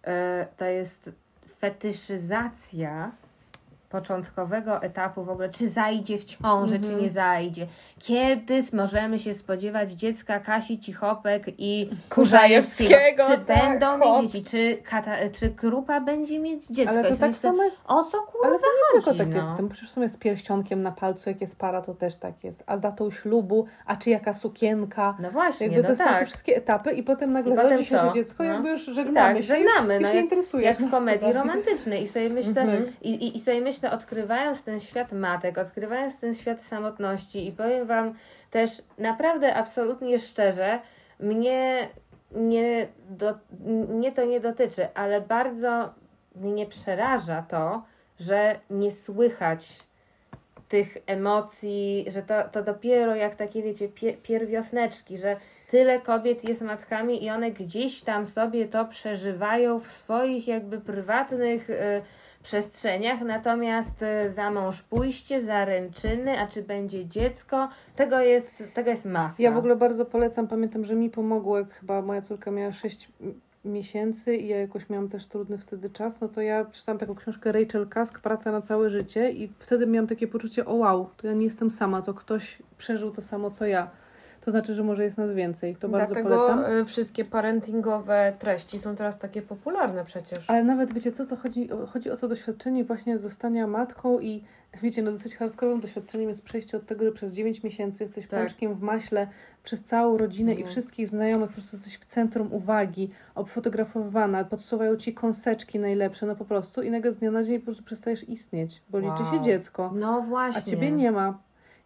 e, to jest fetyszyzacja początkowego etapu w ogóle, czy zajdzie w ciążę, czy nie zajdzie. Kiedy możemy się spodziewać dziecka Kasi Cichopek i Kurzajewskiego? Czy tak, będą hop. mieć dzieci? Czy, kata, czy Krupa będzie mieć dziecko? Ale I to tak myślę, samo jest... O co kurwa Ale to nie tylko chodzi, tak no. jest z tym. Przecież w sumie z pierścionkiem na palcu, jak jest para, to też tak jest. A z datą ślubu, a czy jaka sukienka. No właśnie, Jakby no to są te tak. wszystkie etapy i potem nagle I potem rodzi się co? to dziecko i No. jakby już I żegnamy tak, się. żegnamy. Już, no już nie jak, w komedii sobie. romantycznej. I sobie myślę, Mhm. i, i, i sobie myślę, odkrywając ten świat matek, odkrywając ten świat samotności i powiem Wam też naprawdę absolutnie szczerze, mnie nie, do, to nie dotyczy, ale bardzo mnie przeraża to, że nie słychać tych emocji, że to, to dopiero jak takie, wiecie, pie, pierwiosneczki, że tyle kobiet jest matkami i one gdzieś tam sobie to przeżywają w swoich jakby prywatnych y, przestrzeniach, natomiast y, za mąż pójście, zaręczyny, a czy będzie dziecko, tego jest, tego jest masa. Ja w ogóle bardzo polecam, pamiętam, że mi pomogło, jak chyba moja córka miała 6 miesięcy i ja jakoś miałam też trudny wtedy czas, no to ja przeczytałam taką książkę Rachel Kask, Praca na całe życie i wtedy miałam takie poczucie, o wow, to ja nie jestem sama, to ktoś przeżył to samo, co ja. To znaczy, że może jest nas więcej. To bardzo Dlatego polecam. y, wszystkie parentingowe treści są teraz takie popularne przecież. Ale nawet wiecie co, to chodzi, o- chodzi o to doświadczenie właśnie zostania matką i wiecie, no dosyć hardkorowym doświadczeniem jest przejście od tego, że przez 9 miesięcy jesteś Tak. pączkiem w maśle przez całą rodzinę i Mhm. wszystkich znajomych, po prostu jesteś w centrum uwagi, obfotografowana, podsuwają ci kąseczki najlepsze, no po prostu i nagle z dnia na dzień po prostu przestajesz istnieć, bo liczy się Wow. dziecko, No właśnie. a ciebie nie ma.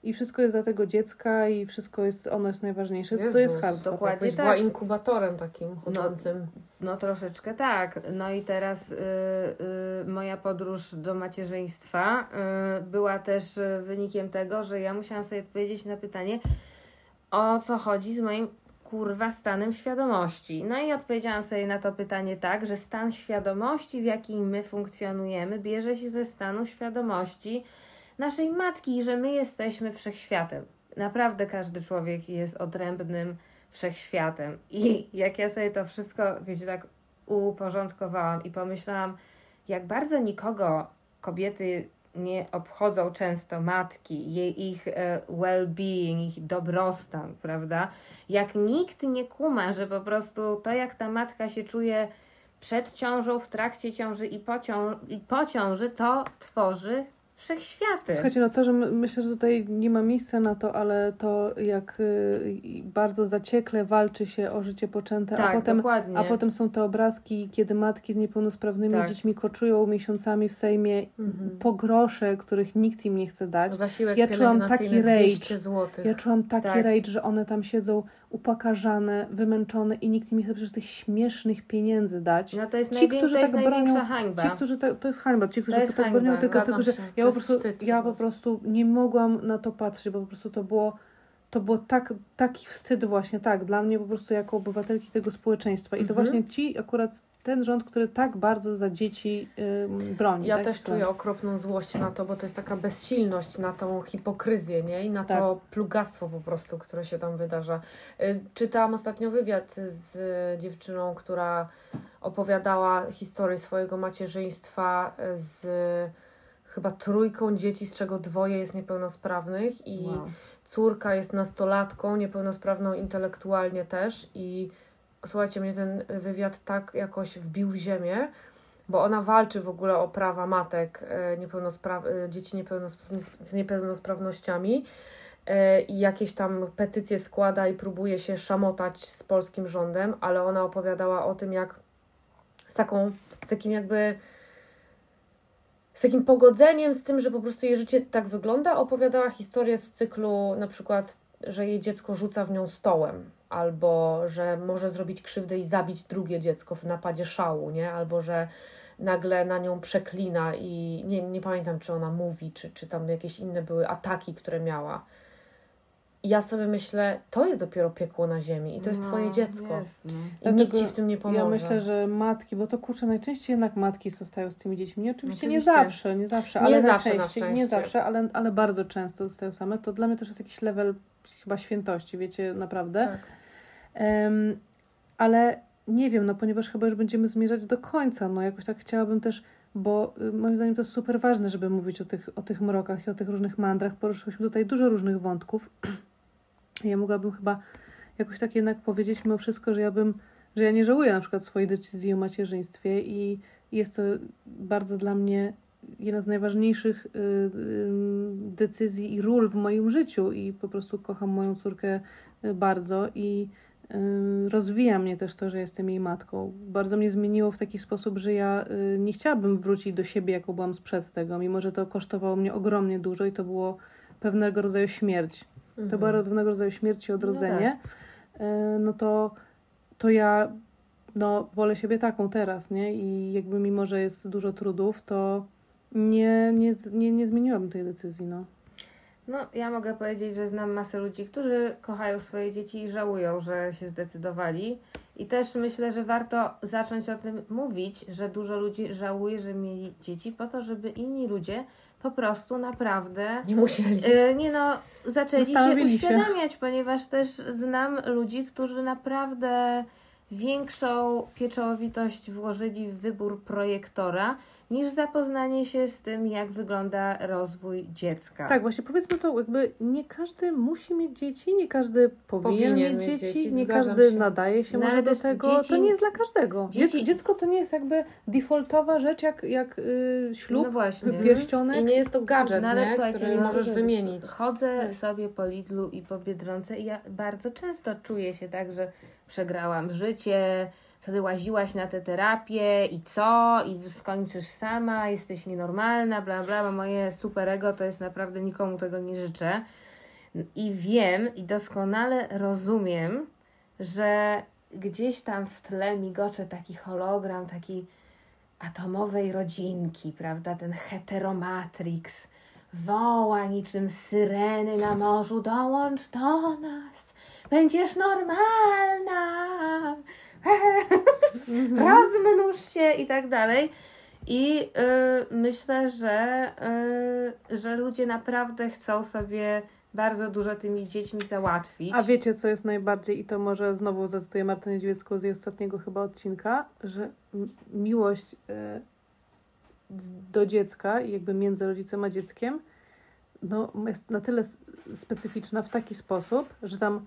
I wszystko jest dla tego dziecka i wszystko jest, ono jest najważniejsze. to jest Jezus, hardcore. dokładnie. Jakbyś tak. była inkubatorem takim chodzącym. No troszeczkę tak. No i teraz y, y, moja podróż do macierzyństwa y, była też y, wynikiem tego, że ja musiałam sobie odpowiedzieć na pytanie, o co chodzi z moim kurwa stanem świadomości. No i odpowiedziałam sobie na to pytanie tak, że stan świadomości, w jakim my funkcjonujemy, bierze się ze stanu świadomości naszej matki że my jesteśmy wszechświatem. Naprawdę każdy człowiek jest odrębnym wszechświatem. I jak ja sobie to wszystko, wiecie, tak uporządkowałam i pomyślałam, jak bardzo nikogo kobiety nie obchodzą często matki, jej, ich e, well-being, ich dobrostan, prawda? Jak nikt nie kuma, że po prostu to, jak ta matka się czuje przed ciążą, w trakcie ciąży i po, cią- i po ciąży, to tworzy wszechświaty. Słuchajcie, no to, że my, myślę, że tutaj nie ma miejsca na to, ale to jak y, bardzo zaciekle walczy się o życie poczęte, tak, a, potem, dokładnie. a potem są te obrazki, kiedy matki z niepełnosprawnymi Tak. dziećmi koczują miesiącami w Sejmie Mhm. po grosze, których nikt im nie chce dać. Zasiłek Ja czułam taki rage. 200 zł. Ja czułam taki Tak. rage, że one tam siedzą upakarzane, wymęczone i nikt nie chce przecież tych śmiesznych pieniędzy dać. No to jest, Ci, najwię- którzy to jest tak największa bronią- hańba. Ci, którzy tak, to jest hańba, ci, którzy jest tak hańba. bronią tylko tego, że ja To po, prostu, wstyd. ja po prostu nie mogłam na to patrzeć, bo po prostu to było to było tak, taki wstyd właśnie, tak, dla mnie po prostu jako obywatelki tego społeczeństwa. I to Mhm. właśnie ci akurat ten rząd, który tak bardzo za dzieci ym, broni. Ja tak? też czuję okropną złość na to, bo to jest taka bezsilność na tą hipokryzję, nie? I na Tak. to plugastwo po prostu, które się tam wydarza. Y, Czytałam ostatnio wywiad z y, dziewczyną, która opowiadała historię swojego macierzyństwa y, z chyba trójką dzieci, z czego dwoje jest niepełnosprawnych i Wow. córka jest nastolatką, niepełnosprawną intelektualnie też i słuchajcie, mnie ten wywiad tak jakoś wbił w ziemię, bo ona walczy w ogóle o prawa matek e, niepełnospra- e, dzieci niepełnospra- z niepełnosprawnościami e, i jakieś tam petycje składa i próbuje się szamotać z polskim rządem, ale ona opowiadała o tym, jak z taką, z takim jakby z takim pogodzeniem z tym, że po prostu jej życie tak wygląda, opowiadała historię z cyklu na przykład, że jej dziecko rzuca w nią stołem, albo że może zrobić krzywdę i zabić drugie dziecko w napadzie szału, nie? Albo że nagle na nią przeklina i nie, nie pamiętam, czy ona mówi, czy, czy tam jakieś inne były ataki, które miała. I ja sobie myślę, to jest dopiero piekło na ziemi i to jest No, twoje dziecko. Jest, no. I Dlatego nikt ci w tym nie pomoże. Ja myślę, że matki, bo to kurczę, najczęściej jednak matki zostają z tymi dziećmi. Nie, oczywiście, nie Oczywiście. zawsze, nie zawsze, Nie ale zawsze, na najczęściej, nie zawsze, ale, ale bardzo często zostają same. To dla mnie też jest jakiś level chyba świętości, wiecie, naprawdę. Tak. Em, ale nie wiem, no ponieważ chyba już będziemy zmierzać do końca, no jakoś tak chciałabym też, bo y, moim zdaniem to jest super ważne, żeby mówić o tych, o tych mrokach i o tych różnych mandrach. Poruszyliśmy tutaj dużo różnych wątków. Ja mogłabym chyba jakoś tak jednak powiedzieć mimo wszystko, że ja bym, że ja nie żałuję na przykład swojej decyzji o macierzyństwie i jest to bardzo dla mnie jedna z najważniejszych y, y, decyzji i ról w moim życiu i po prostu kocham moją córkę bardzo i rozwija mnie też to, że jestem jej matką. Bardzo mnie zmieniło w taki sposób, że ja y, nie chciałabym wrócić do siebie, jako byłam sprzed tego, mimo że to kosztowało mnie ogromnie dużo i to było pewnego rodzaju śmierć to Mhm. była pewnego rodzaju śmierć i odrodzenie, no, no to, to ja no, wolę siebie taką teraz, nie? I jakby mimo, że jest dużo trudów, to nie, nie, nie, nie zmieniłabym tej decyzji, no. No, ja mogę powiedzieć, że znam masę ludzi, którzy kochają swoje dzieci i żałują, że się zdecydowali. I też myślę, że warto zacząć o tym mówić, że dużo ludzi żałuje, że mieli dzieci, po to, żeby inni ludzie po prostu naprawdę Nie musieli. Yy, nie no, zaczęli się Zastanowili się. uświadamiać, ponieważ też znam ludzi, którzy naprawdę większą pieczołowitość włożyli w wybór projektora, niż zapoznanie się z tym, jak wygląda rozwój dziecka. Tak, właśnie powiedzmy to, jakby nie każdy musi mieć dzieci, nie każdy powinien, Powinien mieć mieć dzieci, dzieci, nie każdy się. nadaje się No, może do tego. dzieci- To nie jest dla każdego. dzieci- Dziec, dziecko to nie jest jakby defaultowa rzecz, jak, jak y, ślub, no właśnie. pierścionek. I nie jest to gadżet, No ale nie? słuchajcie, który no, możesz że- wymienić. Chodzę Tak. sobie po Lidlu i po Biedronce i ja bardzo często czuję się tak, że przegrałam życie, co ty łaziłaś na tę terapię i co? I skończysz sama, jesteś nienormalna, bla bla, bo moje superego to jest naprawdę nikomu tego nie życzę. I wiem i doskonale rozumiem, że gdzieś tam w tle migocze taki hologram, taki atomowej rodzinki, prawda? Ten heteromatrix woła niczym syreny na morzu, dołącz do nas, będziesz normalna, rozmnóż się i tak dalej. I y, myślę, że, y, że ludzie naprawdę chcą sobie bardzo dużo tymi dziećmi załatwić. A wiecie, co jest najbardziej, i to może znowu zacytuję Martę Niedźwiecką z jej ostatniego chyba odcinka, że miłość z- do dziecka i jakby między rodzicem a dzieckiem no, jest na tyle specyficzna w taki sposób, że tam,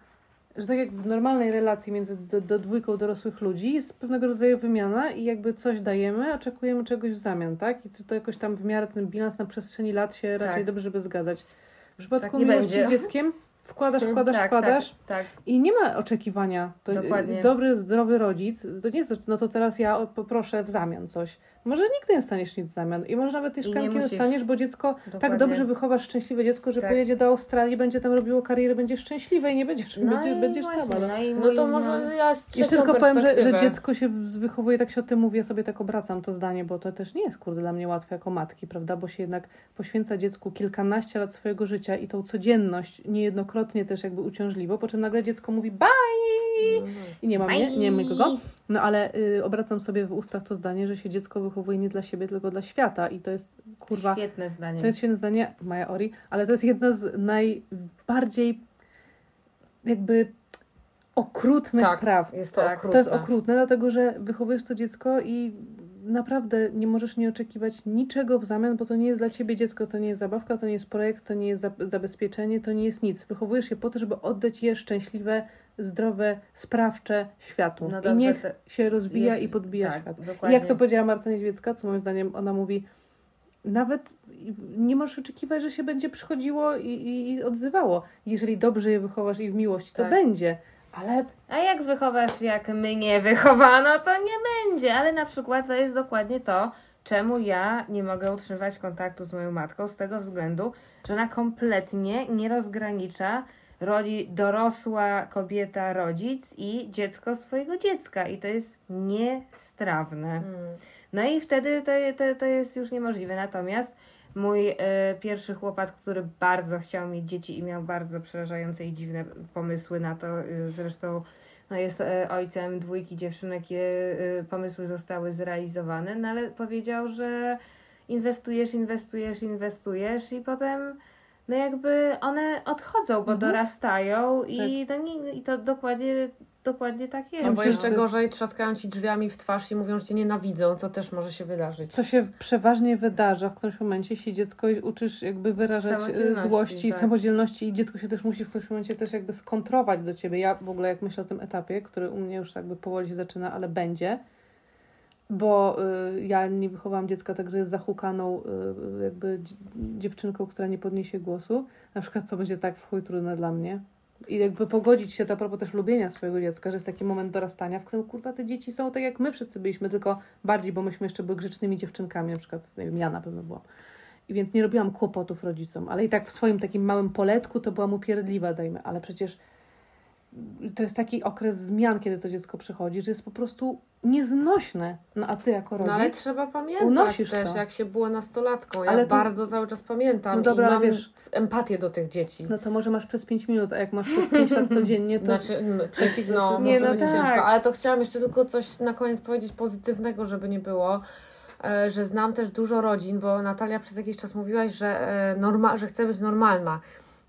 że tak jak w normalnej relacji między do, do dwójką dorosłych ludzi jest pewnego rodzaju wymiana i jakby coś dajemy, oczekujemy czegoś w zamian, tak? I to jakoś tam w miarę ten bilans na przestrzeni lat się raczej Tak. dobrze by zgadzać. W przypadku Tak miłości będzie. z dzieckiem wkładasz, wkładasz, tak, wkładasz tak, tak. i nie ma oczekiwania. To Dokładnie. Dobry, zdrowy rodzic, to nie jest, no to teraz ja poproszę w zamian coś. Może nigdy nie dostaniesz nic w zamian i może nawet tej nie szklanki musisz. dostaniesz, bo dziecko tak Dokładnie. dobrze wychowasz szczęśliwe dziecko, że Tak. pojedzie do Australii, będzie tam robiło karierę, będzie szczęśliwe i nie będziesz, No będzie, i będziesz właśnie, sama. No. No, No to może ja z Jeszcze tylko powiem, że, że dziecko się wychowuje, tak się o tym mówię, ja sobie tak obracam to zdanie, bo to też nie jest kurde dla mnie łatwe jako matki, prawda? Bo się jednak poświęca dziecku kilkanaście lat swojego życia i tą codzienność niejednokrotnie też jakby uciążliwo, po czym nagle dziecko mówi bye i nie ma mnie, nie ma nikogo. No ale y, obracam sobie w ustach to zdanie, że się dziecko wychowuje nie dla siebie, tylko dla świata i to jest kurwa Świetne zdanie. to jest świetne zdanie, Maja Ori, ale to jest jedna z najbardziej jakby okrutnych Tak, praw. jest to Tak, okrutne. To jest okrutne, dlatego że wychowujesz to dziecko i naprawdę nie możesz nie oczekiwać niczego w zamian, bo to nie jest dla ciebie dziecko, to nie jest zabawka, to nie jest projekt, to nie jest za- zabezpieczenie, to nie jest nic. Wychowujesz je po to, żeby oddać je szczęśliwe, zdrowe, sprawcze światu. No I niech to się rozwija jest- i podbija tak, świat. I jak to powiedziała Marta Niedźwiecka, co moim zdaniem ona mówi, nawet nie możesz oczekiwać, że się będzie przychodziło i, i, i odzywało. Jeżeli dobrze je wychowasz i w miłości, to Tak. będzie. Ale A jak wychowasz, jak mnie wychowano, to nie będzie. Ale na przykład to jest dokładnie to, czemu ja nie mogę utrzymywać kontaktu z moją matką, z tego względu, że ona kompletnie nie rozgranicza roli dorosła kobieta, rodzic i dziecko swojego dziecka. I to jest niestrawne. Mm. No i wtedy to, to, to jest już niemożliwe. Natomiast mój e, pierwszy chłopak, który bardzo chciał mieć dzieci i miał bardzo przerażające i dziwne pomysły na to, e, zresztą no jest e, ojcem dwójki dziewczynek, e, e, pomysły zostały zrealizowane, no ale powiedział, że inwestujesz, inwestujesz, inwestujesz i potem no jakby one odchodzą, bo Mhm. dorastają i, to nie, i to dokładnie, dokładnie tak jest. Albo jeszcze jest- gorzej, trzaskają ci drzwiami w twarz i mówią, że cię nienawidzą, co też może się wydarzyć. co się przeważnie wydarza w którymś momencie, jeśli dziecko uczysz jakby wyrażać e, Samodzielności, złości i tak. samodzielności i dziecko się też musi w którymś momencie też jakby skontrować do ciebie. Ja w ogóle jak myślę o tym etapie, który u mnie już jakby powoli się zaczyna, ale będzie, bo y, ja nie wychowałam dziecka tak, że jest zahukaną y, jakby dzi- dziewczynką, która nie podniesie głosu. Na przykład co będzie tak w chuj trudne dla mnie. I jakby pogodzić się to a propos też lubienia swojego dziecka, że jest taki moment dorastania, w którym kurwa te dzieci są tak jak my wszyscy byliśmy, tylko bardziej, bo myśmy jeszcze były grzecznymi dziewczynkami, na przykład, nie wiem, ja na pewno byłam. I więc nie robiłam kłopotów rodzicom, ale i tak w swoim takim małym poletku to byłam upierdliwa, dajmy, ale przecież to jest taki okres zmian, kiedy to dziecko przychodzi, że jest po prostu nieznośne. No a ty jako rodzic... No ale trzeba pamiętać unosisz też, to. jak się było nastolatką. Ja Ale to- bardzo cały czas pamiętam No dobra, i mam wiesz- empatię do tych dzieci. No to może masz przez 5 minut, a jak masz przez 5 lat codziennie, to... Znaczy, no, Takiego no Nie, może no być tak. ciężko, ale to chciałam jeszcze tylko coś na koniec powiedzieć pozytywnego, żeby nie było, e, że znam też dużo rodzin, bo Natalia przez jakiś czas mówiłaś, że, e, norma, że chce być normalna.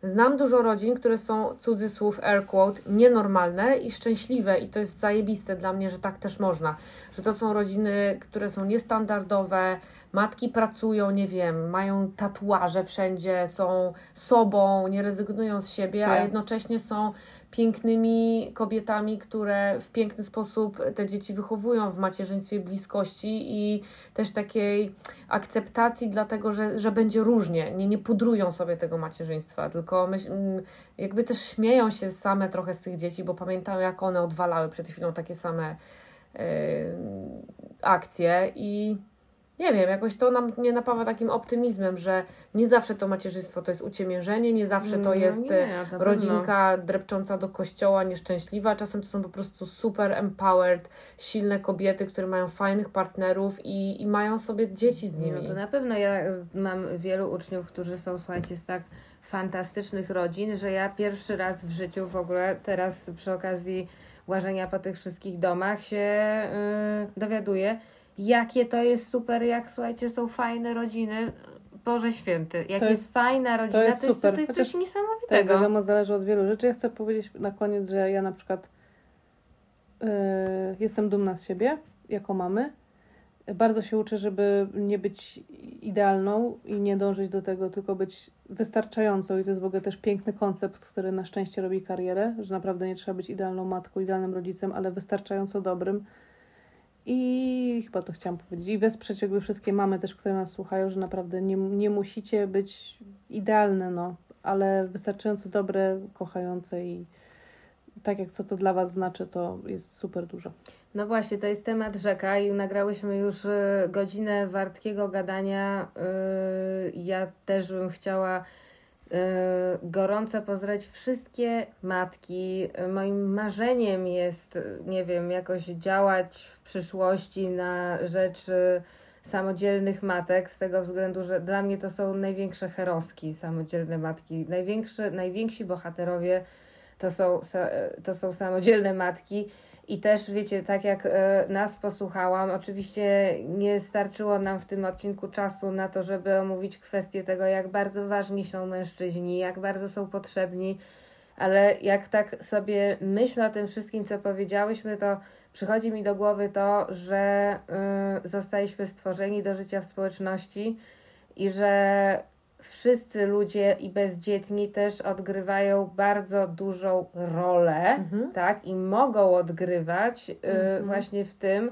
Znam dużo rodzin, które są, cudzysłów, air quote, nienormalne i szczęśliwe i to jest zajebiste dla mnie, że tak też można. Że to są rodziny, które są niestandardowe, matki pracują, nie wiem, mają tatuaże wszędzie, są sobą, nie rezygnują z siebie, a Tak. jednocześnie są pięknymi kobietami, które w piękny sposób te dzieci wychowują w macierzyństwie bliskości i też takiej akceptacji, dlatego że, że będzie różnie. Nie, nie pudrują sobie tego macierzyństwa, tylko myśl, mm, jakby też śmieją się same trochę z tych dzieci, bo pamiętają, jak one odwalały przed chwilą takie same yy, akcje i nie wiem, jakoś to nam nie napawa takim optymizmem, że nie zawsze to macierzyństwo to jest uciemiężenie, nie zawsze to No jest nie, e, na pewno. rodzinka drepcząca do kościoła, nieszczęśliwa. Czasem to są po prostu super empowered, silne kobiety, które mają fajnych partnerów i, i mają sobie dzieci z nimi. No to na pewno ja y, mam wielu uczniów, którzy są, słuchajcie, z tak fantastycznych rodzin, że ja pierwszy raz w życiu w ogóle teraz przy okazji łażenia po tych wszystkich domach się y, dowiaduję, jakie to jest super, jak słuchajcie, są fajne rodziny. Boże święty, jak To jest, jest- fajna rodzina, jest to jest, super. to jest Chociaż coś Tak, niesamowitego. wiadomo, zależy od wielu rzeczy. Ja chcę powiedzieć na koniec, że ja na przykład yy, jestem dumna z siebie jako mamy. Bardzo się uczę, żeby nie być idealną i nie dążyć do tego, tylko być wystarczającą. I to jest w ogóle też piękny koncept, który na szczęście robi karierę, że naprawdę nie trzeba być idealną matką, idealnym rodzicem, ale wystarczająco dobrym. I chyba to chciałam powiedzieć. I wesprzeć jakby wszystkie mamy też, które nas słuchają, że naprawdę nie, nie musicie być idealne, no, ale wystarczająco dobre, kochające i tak jak co to dla Was znaczy, to jest super dużo. No właśnie, to jest temat rzeka i nagrałyśmy już y, godzinę wartkiego gadania. Y, Ja też bym chciała gorąco pozdrowić wszystkie matki. Y, Moim marzeniem jest, y, nie wiem, jakoś działać w przyszłości na rzecz y, samodzielnych matek, z tego względu, że dla mnie to są największe heroski, samodzielne matki. Największe, najwięksi bohaterowie to są, sa- to są samodzielne matki. I też wiecie, tak jak e, nas posłuchałam, oczywiście nie starczyło nam w tym odcinku czasu na to, żeby omówić kwestię tego, jak bardzo ważni są mężczyźni, jak bardzo są potrzebni. Ale jak tak sobie myślę o tym wszystkim, co powiedziałyśmy, to przychodzi mi do głowy to, że y, zostaliśmy stworzeni do życia w społeczności i że wszyscy ludzie i bezdzietni też odgrywają bardzo dużą rolę, Mhm. tak, i mogą odgrywać y, Mhm. właśnie w tym,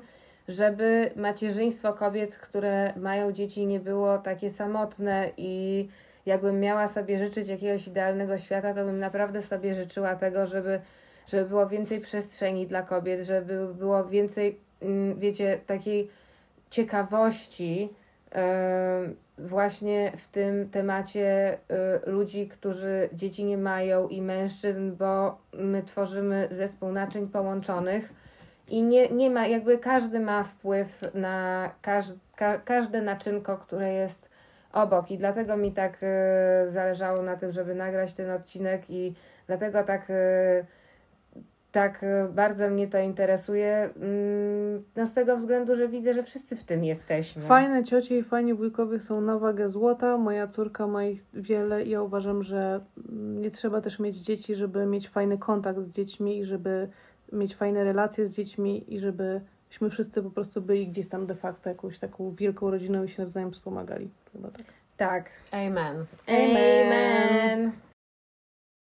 żeby macierzyństwo kobiet, które mają dzieci, nie było takie samotne i jakbym miała sobie życzyć jakiegoś idealnego świata, to bym naprawdę sobie życzyła tego, żeby, żeby było więcej przestrzeni dla kobiet, żeby było więcej, mm, wiecie, takiej ciekawości właśnie w tym temacie y, ludzi, którzy dzieci nie mają i mężczyzn, bo my tworzymy zespół naczyń połączonych i nie, nie ma, jakby każdy ma wpływ na każ, ka, każde naczynko, które jest obok. I dlatego mi tak y, zależało na tym, żeby nagrać ten odcinek i dlatego tak y, tak y, bardzo mnie to interesuje, mm, no z tego względu, że widzę, że wszyscy w tym jesteśmy. Fajne ciocie i fajni wujkowie są na wagę złota. Moja córka ma ich wiele i ja uważam, że mm, nie trzeba też mieć dzieci, żeby mieć fajny kontakt z dziećmi i żeby mieć fajne relacje z dziećmi i żebyśmy wszyscy po prostu byli gdzieś tam de facto jakąś taką wielką rodziną i się nawzajem wspomagali. Chyba tak. Tak. Amen. Amen.